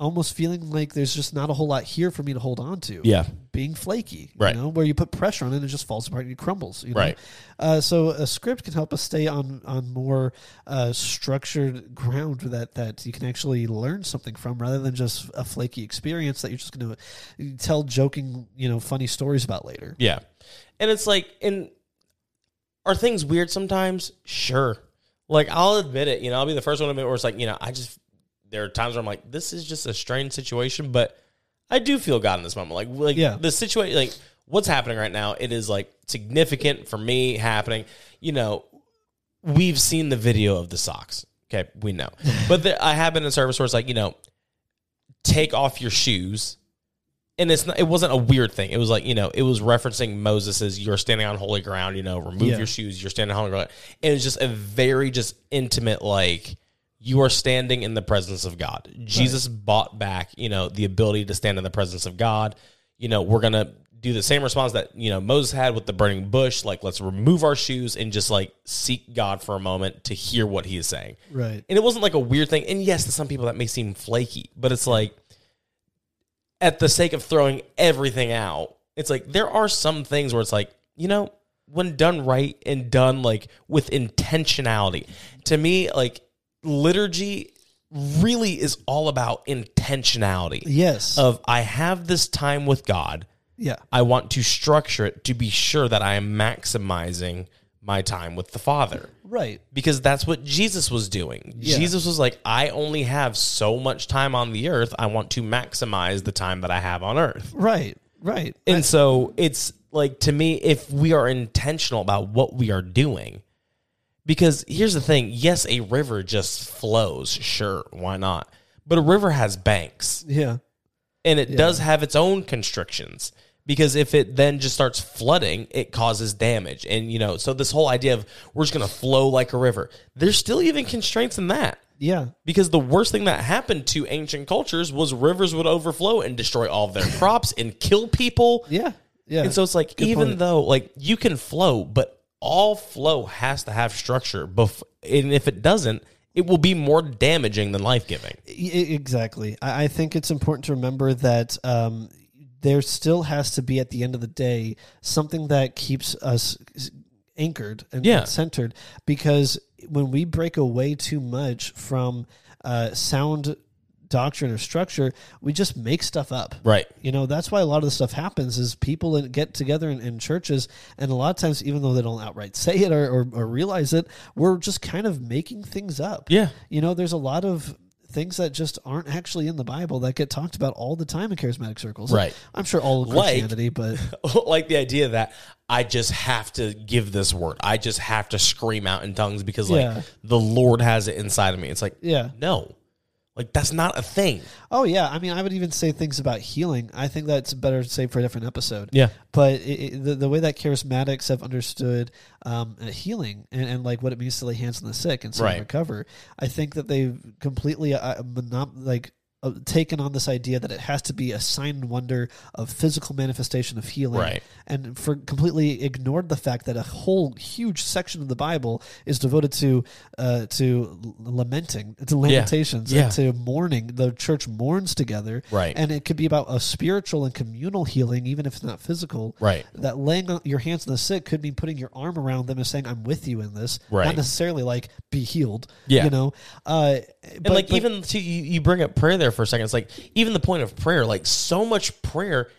almost feeling like there's just not a whole lot here for me to hold on to. Yeah. being flaky, Right. You know, where you put pressure on it, and it just falls apart and it crumbles. You know? Right. Uh, so a script can help us stay on on more uh, structured ground that that you can actually learn something from, rather than just a flaky experience that you're just going to tell joking, you know, funny stories about later. Yeah. And it's like, and are things weird sometimes? Sure. Like, I'll admit it. You know, I'll be the first one to admit where it's like, you know, I just, there are times where I'm like, this is just a strange situation, but I do feel God in this moment. Like, like Yeah. the situation, like, what's happening right now, it is like significant for me happening. You know, we've seen the video of the socks. Okay, we know. But the, I have been in a service where it's like, you know, take off your shoes. And it's not, it wasn't a weird thing. It was like, you know, it was referencing Moses's you're standing on holy ground, you know, remove Yeah. your shoes, you're standing on holy ground. And it was just a very just intimate like you are standing in the presence of God. Jesus bought back, you know, the ability to stand in the presence of God. You know, we're going to do the same response that, you know, Moses had with the burning bush, like let's remove our shoes and just like seek God for a moment to hear what he is saying. Right. And it wasn't like a weird thing. And yes, to some people that may seem flaky, but it's like at the sake of throwing everything out, it's like there are some things where it's like, you know, when done right and done like with intentionality, to me, like liturgy really is all about intentionality Yes. of I have this time with God. yeah. I want to structure it to be sure that I am maximizing my time with the Father Right. because that's what Jesus was doing. Yeah. Jesus was like, I only have so much time on the earth. I want to maximize the time that I have on earth. Right. Right. And so it's like, to me, if we are intentional about what we are doing, because here's the thing yes, a river just flows. Sure, why not? But a river has banks yeah. and it does have its own constrictions because if it then just starts flooding it causes damage and you know so this whole idea of we're just going to flow like a river there's still even constraints in that Yeah. because the worst thing that happened to ancient cultures was rivers would overflow and destroy all of their crops and kill people Yeah. Yeah. and so it's like Good even point. though like you can flow but all flow has to have structure. Bef- and if it doesn't, it will be more damaging than life giving. Exactly. I I think it's important to remember that um, there still has to be, at the end of the day, something that keeps us anchored and, Yeah. centered. Because when we break away too much from uh, sound doctrine or structure, we just make stuff up. Right. You know, that's why a lot of the stuff happens is people get together in, in churches, and a lot of times, even though they don't outright say it or, or, or realize it, we're just kind of making things up. Yeah. You know, there's a lot of things that just aren't actually in the Bible that get talked about all the time in charismatic circles. Right. I'm sure all of Like- Christianity, but like the idea that I just have to give this word. I just have to scream out in tongues because like Yeah. the Lord has it inside of me. It's like, yeah. no. Like that's not a thing. Oh, yeah. I mean, I would even say things about healing. I think that's better to say for a different episode. Yeah. But it, it, the, the way that charismatics have understood um, uh, healing and, and like what it means to lay hands on the sick and them Right. recover, I think that they've completely uh, monop- like uh, taken on this idea that it has to be a sign and wonder of physical manifestation of healing, Right. and for completely ignored the fact that a whole huge section of the Bible is devoted to uh, to lamenting, to lamentations, Yeah. and to mourning. The church mourns together, Right. And it could be about a spiritual and communal healing, even if it's not physical, Right. That laying your hands on the sick could mean putting your arm around them and saying, "I'm with you in this," Right. Not necessarily like be healed, Yeah. You know, uh, And like even to, you, you bring up prayer there for a second. It's like even the point of prayer, like so much prayer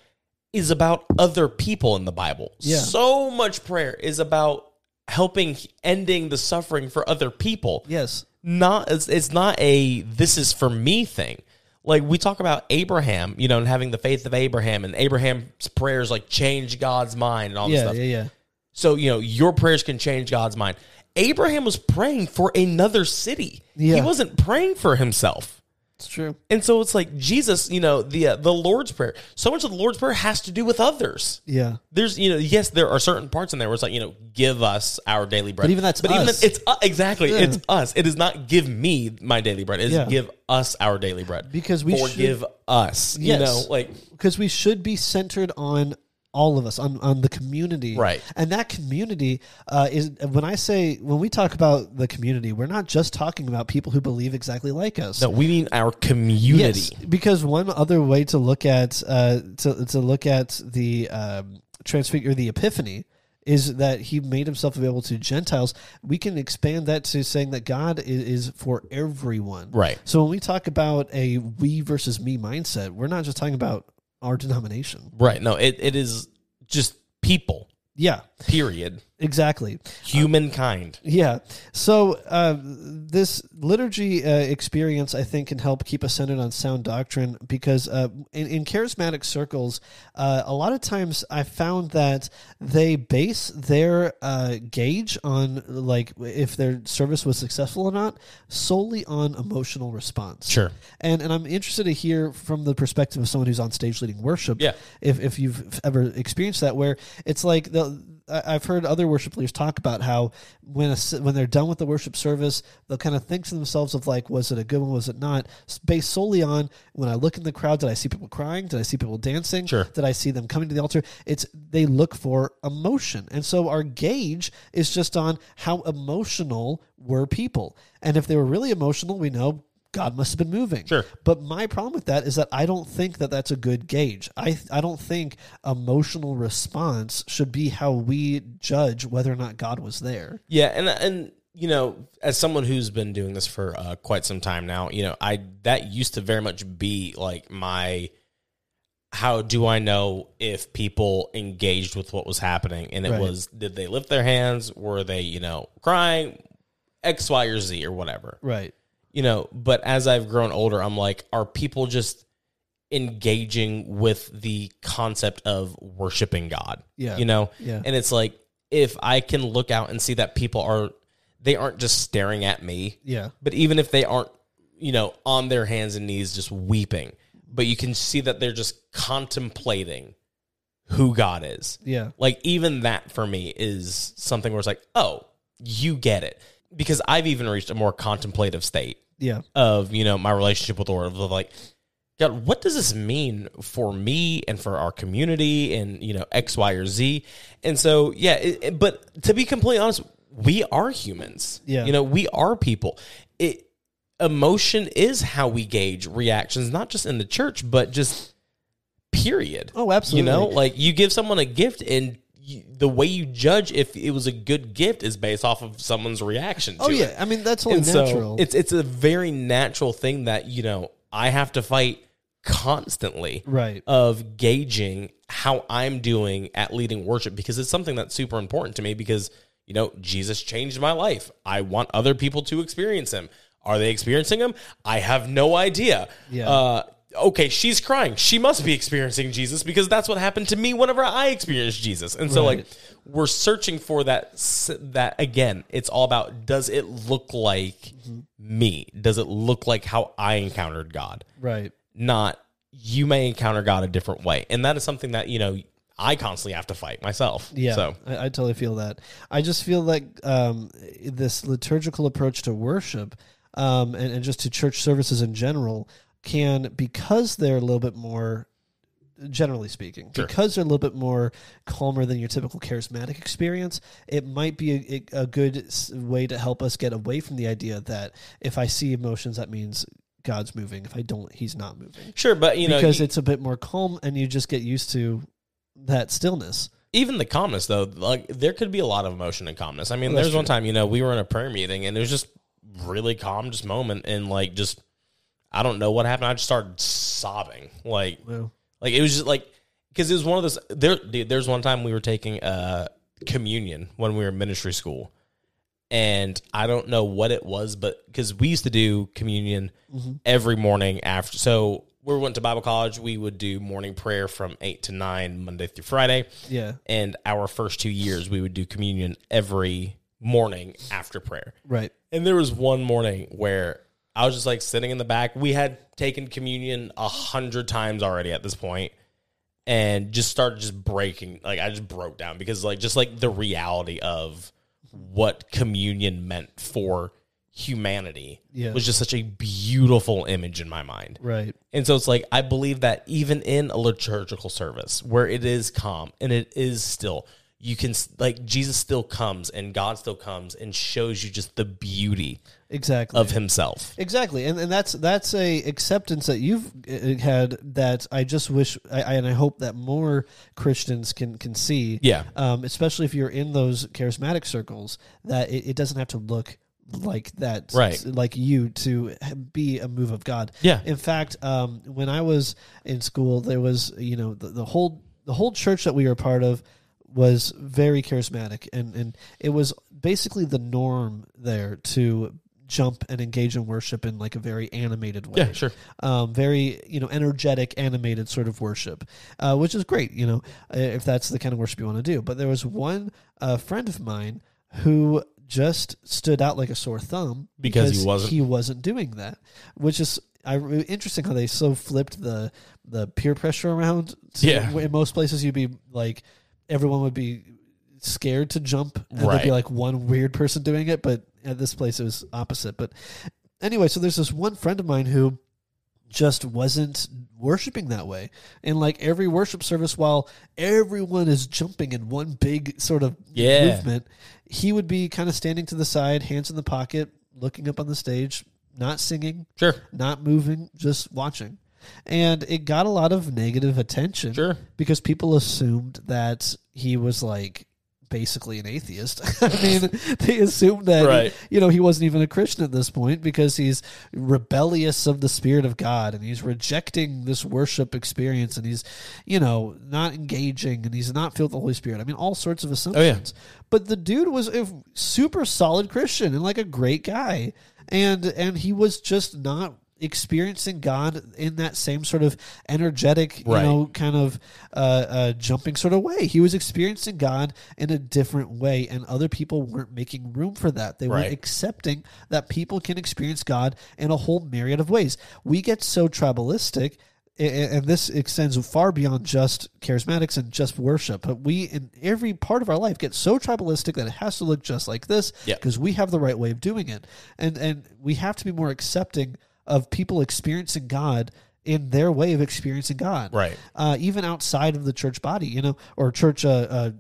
is about other people in the Bible. Yeah. So much prayer is about helping ending the suffering for other people. yes, Not it's, it's not a this is for me thing. Like we talk about Abraham, you know, and having the faith of Abraham, and Abraham's prayers like change God's mind and all this stuff. yeah, yeah. So, you know, your prayers can change God's mind. Abraham was praying for another city. Yeah. He wasn't praying for himself. It's true. And so it's like Jesus, you know, the uh, the Lord's prayer. So much of the Lord's prayer has to do with others. Yeah, There's, you know, yes, there are certain parts in there where it's like, you know, give us our daily bread. But even that's but even us. then, it's uh, exactly Yeah. it's us. It is not give me my daily bread. It is Yeah. give us our daily bread Because we forgive us. You Yes. know, like because we should be centered on all of us on, on the community Right. and that community uh, is when i say when we talk about the community we're not just talking about people who believe exactly like us no, we mean our community. Yes, because one other way to look at uh, to to look at the um, transfigure the epiphany is that he made himself available to Gentiles. We can expand that to saying that God is, is for everyone. Right. So when we talk about a we versus me mindset, we're not just talking about our denomination. Right. No, it, it is just people. Yeah, Period. exactly. Humankind. Yeah. So uh, this liturgy uh, experience, I think, can help keep us centered on sound doctrine because uh, in, in charismatic circles, uh, a lot of times I found that they base their uh, gauge on like if their service was successful or not solely on emotional response. Sure. And and I'm interested to hear from the perspective of someone who's on stage leading worship. Yeah. If if you've ever experienced that, where it's like the I've heard other worship leaders talk about how when a, when they're done with the worship service, they'll kind of think to themselves of like, was it a good one? Was it not? Based solely on when I look in the crowd, did I see people crying? Did I see people dancing? Sure. Did I see them coming to the altar? It's they look for emotion, and so our gauge is just on how emotional were people, and if they were really emotional, we know God must have been moving. Sure. But my problem with that is that I don't think that that's a good gauge. I I don't think emotional response should be how we judge whether or not God was there. Yeah, and and you know, as someone who's been doing this for uh, quite some time now, you know, I that used to very much be like my how do I know if people engaged with what was happening? And it Right. was did they lift their hands? Were they, you know, crying X, Y, or Z or whatever? Right. You know, but as I've grown older, I'm like, are people just engaging with the concept of worshiping God? Yeah. You know? Yeah. And it's like if I can look out and see that people are they aren't just staring at me, Yeah. but even if they aren't, you know, on their hands and knees just weeping, but you can see that they're just contemplating who God is. Yeah. Like even that for me is something where it's like, oh, you get it. Because I've even reached a more contemplative state Yeah. of, you know, my relationship with the Lord of like God, what does this mean for me and for our community and, you know, X, Y, or Z? And so, yeah, it, it- but to be completely honest, we are humans. Yeah. You know, we are people. It, emotion is how we gauge reactions, not just in the church, but just period. Oh, absolutely. You know, like you give someone a gift and the way you judge if it was a good gift is based off of someone's reaction to Oh it. yeah, I mean that's only And so natural. it's it's a very natural thing that you know I have to fight constantly, Right. Of gauging how I'm doing at leading worship because it's something that's super important to me because you know Jesus changed my life. I want other people to experience Him. Are they experiencing Him? I have no idea. Yeah. Uh, okay, she's crying. She must be experiencing Jesus because that's what happened to me whenever I experienced Jesus. And so, Right. like, we're searching for that. That again, it's all about does it look like me? Does it look like how I encountered God? right. Not you may encounter God a different way, and that is something that you know I constantly have to fight myself. Yeah, So I, I totally feel that. I just feel like um, this liturgical approach to worship um, and, and just to church services in general can, because they're a little bit more, generally speaking, Sure. because they're a little bit more calmer than your typical charismatic experience, it might be a, a good way to help us get away from the idea that if I see emotions, that means God's moving. If I don't, He's not moving. sure, but you know, because y- it's a bit more calm and you just get used to that stillness. even the calmness though, like there could be a lot of emotion and calmness. I mean, Well, that's there's one time, you know, we were in a prayer meeting and it was just really calm, just moment, and like just I don't know what happened. I just started sobbing, like Well, like it was just like because it was one of those. There, dude, there's one time we were taking uh communion when we were in ministry school, and I don't know what it was, but because we used to do communion every morning after. So we went to Bible college. We would do morning prayer from eight to nine Monday through Friday, yeah. and our first two years we would do communion every morning after prayer. Right. And there was one morning where I was just like sitting in the back. We had taken communion a hundred times already at this point, and just started just breaking. Like I just broke down because like just like the reality of what communion meant for humanity Yeah. was just such a beautiful image in my mind. Right. And so it's like I believe that even in a liturgical service where it is calm and it is still, you can like Jesus still comes and God still comes and shows you just the beauty Exactly. of himself. Exactly, and and that's that's a acceptance that you've uh, had that I just wish I, I and I hope that more Christians can can see. Yeah. um, especially if you're in those charismatic circles, that it, it doesn't have to look like that, Right. Like you to be a move of God. Yeah. In fact, um, when I was in school, there was you know the, the whole the whole church that we were a part of was very charismatic, and and it was basically the norm there to jump and engage in worship in like a very animated way Yeah, sure. um, very you know energetic animated sort of worship uh, which is great you know if that's the kind of worship you want to do but there was one uh, friend of mine who just stood out like a sore thumb Because he wasn't? he wasn't doing that which is I, interesting how they so flipped the the peer pressure around Yeah. in most places you'd be like everyone would be scared to jump and there'd be like one weird person doing it but at this place it was opposite but anyway so there's this one friend of mine who just wasn't worshiping that way. And like every worship service, while everyone is jumping in one big sort of Yeah. movement, he would be kind of standing to the side, hands in the pocket, looking up on the stage, not singing, Sure. not moving, just watching. And it got a lot of negative attention Sure. because people assumed that he was like basically an atheist. I mean, they assumed that Right. you know he wasn't even a Christian at this point because he's rebellious of the spirit of God and he's rejecting this worship experience and he's you know not engaging and he's not filled with the Holy Spirit. I mean, all sorts of oh, assumptions. But the dude was a super solid Christian and like a great guy, and and he was just not experiencing God in that same sort of energetic, you Right. know, kind of uh, uh, jumping sort of way. He was experiencing God in a different way, and other people weren't making room for that. They Right. weren't accepting that people can experience God in a whole myriad of ways. We get so tribalistic. And this extends far beyond just charismatics and just worship. But we, in every part of our life, get so tribalistic that it has to look just like this because we have the right way of doing it. And and we have to be more accepting of people experiencing God in their way of experiencing God. Right. Uh, even outside of the church body, you know, or church. Uh, uh,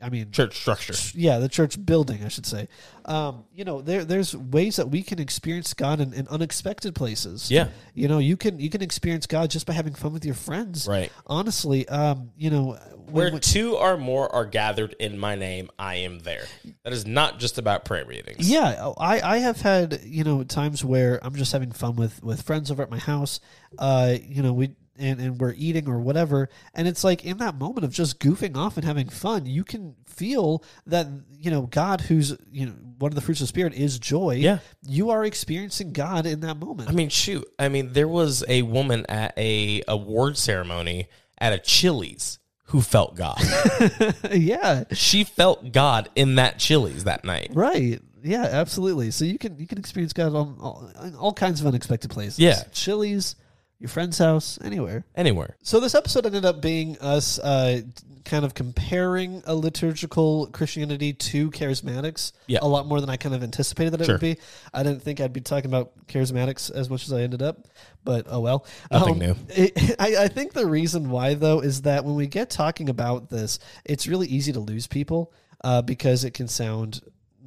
I mean, Church structure. yeah, the church building, I should say. Um, you know, there there's ways that we can experience God in, in unexpected places. Yeah. You know, you can you can experience God just by having fun with your friends. Right. Honestly, um, you know, when- Where when- two or more are gathered in my name, I am there. That is not just about prayer meetings. Yeah, I, I have had you know times where I'm just having fun with with friends over at my house. Uh, you know we and and we're eating or whatever, and it's like in that moment of just goofing off and having fun, you can feel that you know God, who's you know one of the fruits of the spirit is joy. Yeah. you are experiencing God in that moment. I mean, shoot. I mean, there was a woman at a award ceremony at a Chili's who felt God. yeah, she felt God in that Chili's that night. right. Yeah, absolutely. So you can you can experience God on all, in all kinds of unexpected places. Yeah. Chili's, your friend's house, anywhere. Anywhere. So this episode ended up being us uh, kind of comparing a liturgical Christianity to charismatics Yeah. a lot more than I kind of anticipated that it Sure. would be. I didn't think I'd be talking about charismatics as much as I ended up, but oh well. Nothing new. it- I, I think the reason why though is that when we get talking about this, it's really easy to lose people uh, because it can sound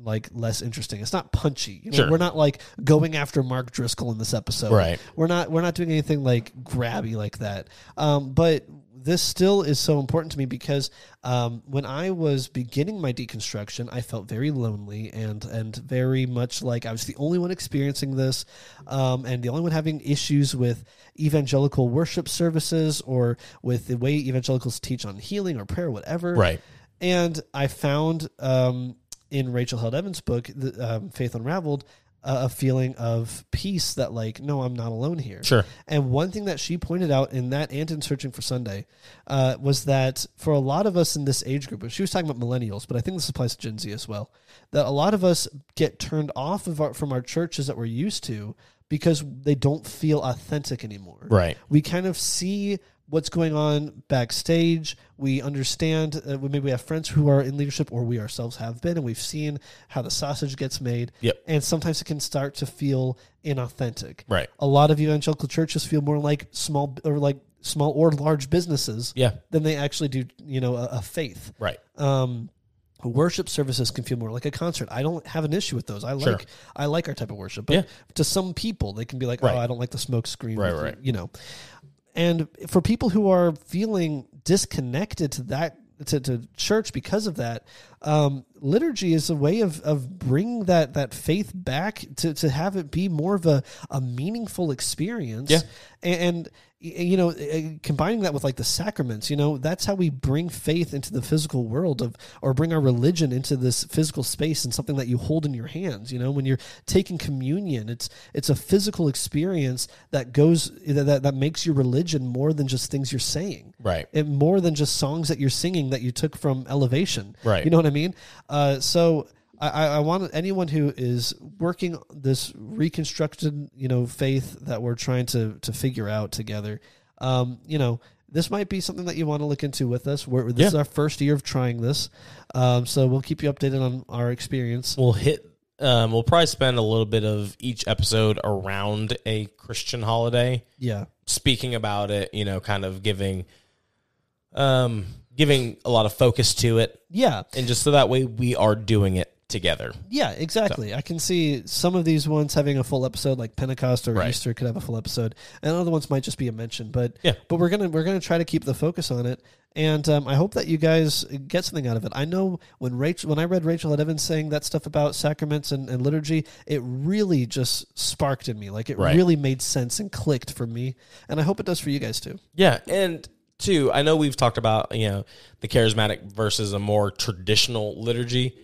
like less interesting. It's not punchy. You know, Sure. We're not like going after Mark Driscoll in this episode. Right. We're not we're not doing anything like grabby like that. Um, but this still is so important to me because um, when I was beginning my deconstruction, I felt very lonely and and very much like I was the only one experiencing this, um, and the only one having issues with evangelical worship services or with the way evangelicals teach on healing or prayer, or whatever. Right. And I found um, in Rachel Held Evans' book, the, um, Faith Unraveled, uh, a feeling of peace that, like, no, I'm not alone here. Sure. And one thing that she pointed out in that and in Searching for Sunday uh, was that for a lot of us in this age group, she was talking about millennials, but I think this applies to Gen Z as well, that a lot of us get turned off of our, from our churches that we're used to because they don't feel authentic anymore Right. we kind of see what's going on backstage. We understand. Uh, maybe we have friends who are in leadership, or we ourselves have been, and we've seen how the sausage gets made. Yep. And sometimes it can start to feel inauthentic. Right. A lot of evangelical churches feel more like small or like small or large businesses Yeah. than they actually do. You know, a, a faith. Right. Um, worship services can feel more like a concert. I don't have an issue with those. I like Sure. I like our type of worship. But Yeah. to some people, they can be like, Right. "Oh, I don't like the smoke screen." Right, right. You know, and for people who are feeling disconnected to that to, to church because of that, um, liturgy is a way of, of bringing that that faith back to, to have it be more of a, a meaningful experience. Yeah. And, y- you know, combining that with like the sacraments, you know, that's how we bring faith into the physical world of, or bring our religion into this physical space and something that you hold in your hands. You know, when you're taking communion, it's it's a physical experience that goes that that, makes your religion more than just things you're saying Right. it more than just songs that you're singing that you took from elevation Right. you know what i mean? Uh, so I, I I want anyone who is working this reconstructed you know faith that we're trying to to figure out together. Um, you know this might be something that you want to look into with us. We're, this is our first year of trying this. Um, so we'll keep you updated on our experience. We'll hit. Um, we'll probably spend a little bit of each episode around a Christian holiday, yeah. Speaking about it. You know, kind of giving, um, giving a lot of focus to it, yeah and just so that way we are doing it together. Yeah, exactly. I can see some of these ones having a full episode, like Pentecost or Right. Easter could have a full episode, and other ones might just be a mention. But Yeah. but we're gonna we're gonna try to keep the focus on it, and um, I hope that you guys get something out of it. I know when Rachel when I read Rachel Held Evans saying that stuff about sacraments and, and liturgy, it really just sparked in me. Like it Right. really made sense and clicked for me, and I hope it does for you guys too. Yeah, and two, I know we've talked about you know the charismatic versus a more traditional liturgy.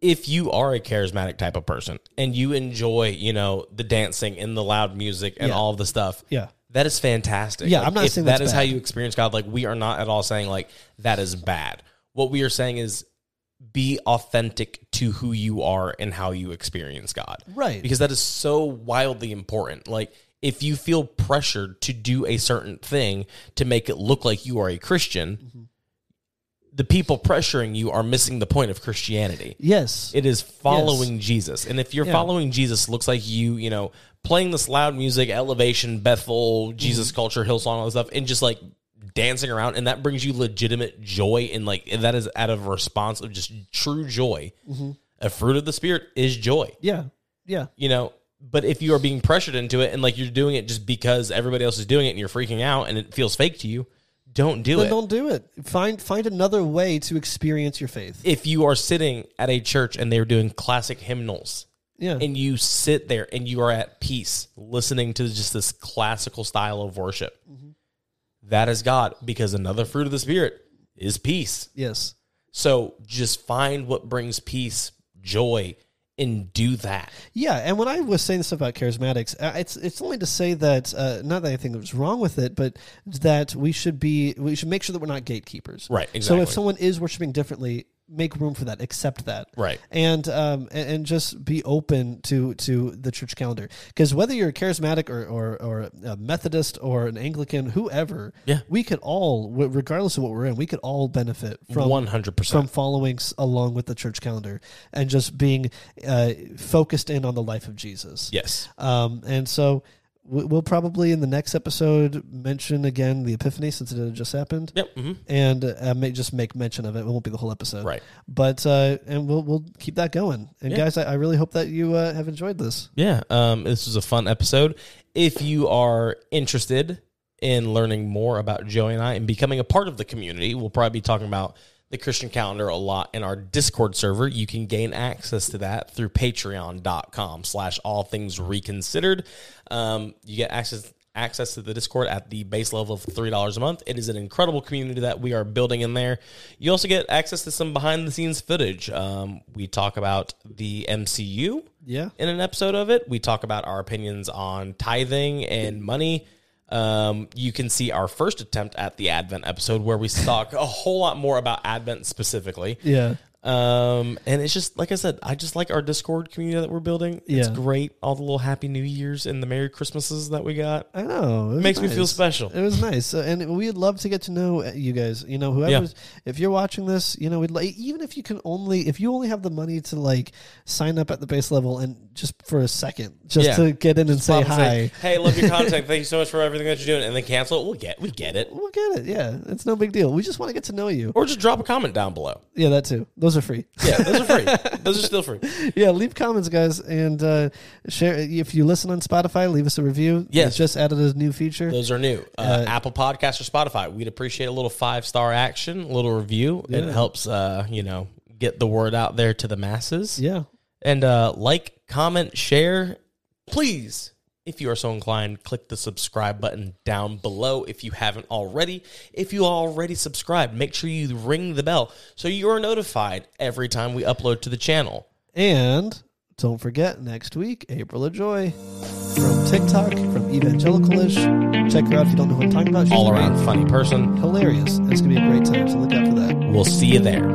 If you are a charismatic type of person and you enjoy, you know, the dancing and the loud music and Yeah. all of the stuff, Yeah. that is fantastic. Yeah, Like, I'm not saying that's is how you experience God. Like we are not at all saying like that is bad. What we are saying is be authentic to who you are and how you experience God. Right. Because that is so wildly important. Like if you feel pressured to do a certain thing to make it look like you are a Christian, the people pressuring you are missing the point of Christianity. Yes. It is following Jesus. And if you're Yeah. following Jesus, looks like you, you know, playing this loud music, elevation, Bethel, Mm-hmm. Jesus culture, Hillsong, all this stuff, and just like dancing around, and that brings you legitimate joy, and like that is out of a response of just true joy. Mm-hmm. A fruit of the spirit is joy, yeah. Yeah. you know. But if you are being pressured into it, and like you're doing it just because everybody else is doing it, and you're freaking out, and it feels fake to you, don't do Then it. don't do it. Find find another way to experience your faith. if you are sitting at a church and they're doing classic hymnals Yeah. and you sit there and you are at peace listening to just this classical style of worship mm-hmm. that is god because another fruit of the spirit is peace yes. so just find what brings peace joy and do that Yeah, and when I was saying this about charismatics, uh, it's it's only to say that uh, not that anything was wrong with it, but that we should be we should make sure that we're not gatekeepers. Right, Exactly. So if someone is worshiping differently, make room for that, accept that. Right. And um and, and just be open to to the church calendar because whether you're a charismatic or or, or a Methodist or an Anglican, whoever, Yeah. we could all, regardless of what we're in, we could all benefit from 100% from following along with the church calendar and just being uh, focused in on the life of Jesus. yes Um, and so we'll probably in the next episode mention again the Epiphany since it had just happened, yep hmm and uh, may just make mention of it. It won't be the whole episode, right But uh, and we'll we'll keep that going. And Yeah. guys, I, I really hope that you uh, have enjoyed this. Yeah, um, this was a fun episode. If you are interested in learning more about Joey and I and becoming a part of the community, we'll probably be talking about the Christian calendar a lot in our Discord server. You can gain access to that through patreon.com slash all things reconsidered. Um, you get access access to the Discord at the base level of $3 a month. It is an incredible community that we are building in there. You also get access to some behind the scenes footage. Um, we talk about the MCU Yeah, in an episode of it. We talk about our opinions on tithing and money. Um, you can see our first attempt at the Advent episode where we talk a whole lot more about Advent specifically. yeah, Um, and it's just like I said, I just like our Discord community that we're building. It's Yeah. great. All the little Happy New Years and the Merry Christmases that we got. I know. It was makes me feel nice. special. It was nice, uh, and we'd love to get to know uh, you guys. You know, whoever's if you're watching this, you know, we'd like even if you can only if you only have the money to like sign up at the base level and just for a second, just Yeah. to get in and say Pop and hi. hey, love your content. Thank you so much for everything that you're doing. And then cancel it. We'll get, we get it. We'll get it. Yeah, it's no big deal. We just want to get to know you. Or just drop a comment down below. Yeah, that too. Those are free. Yeah, those are free. those are still free. yeah, leave comments, guys, and uh, share. If you listen on Spotify, leave us a review. Yes. It's just added a new feature. Those are new. Uh, Uh, Apple Podcasts or Spotify. We'd appreciate a little five star action, a little review. It helps, uh, you know, get the word out there to the masses. Yeah, And uh, like, comment, share. Please, if you are so inclined, click the subscribe button down below if you haven't already. If you already subscribed, make sure you ring the bell so you are notified every time we upload to the channel. and don't forget next week, April Ajoy from TikTok from Evangelicalish. Check her out if you don't know what I'm talking about. She's All great. around funny person. hilarious. It's gonna be a great time. So look out for that. We'll see you there.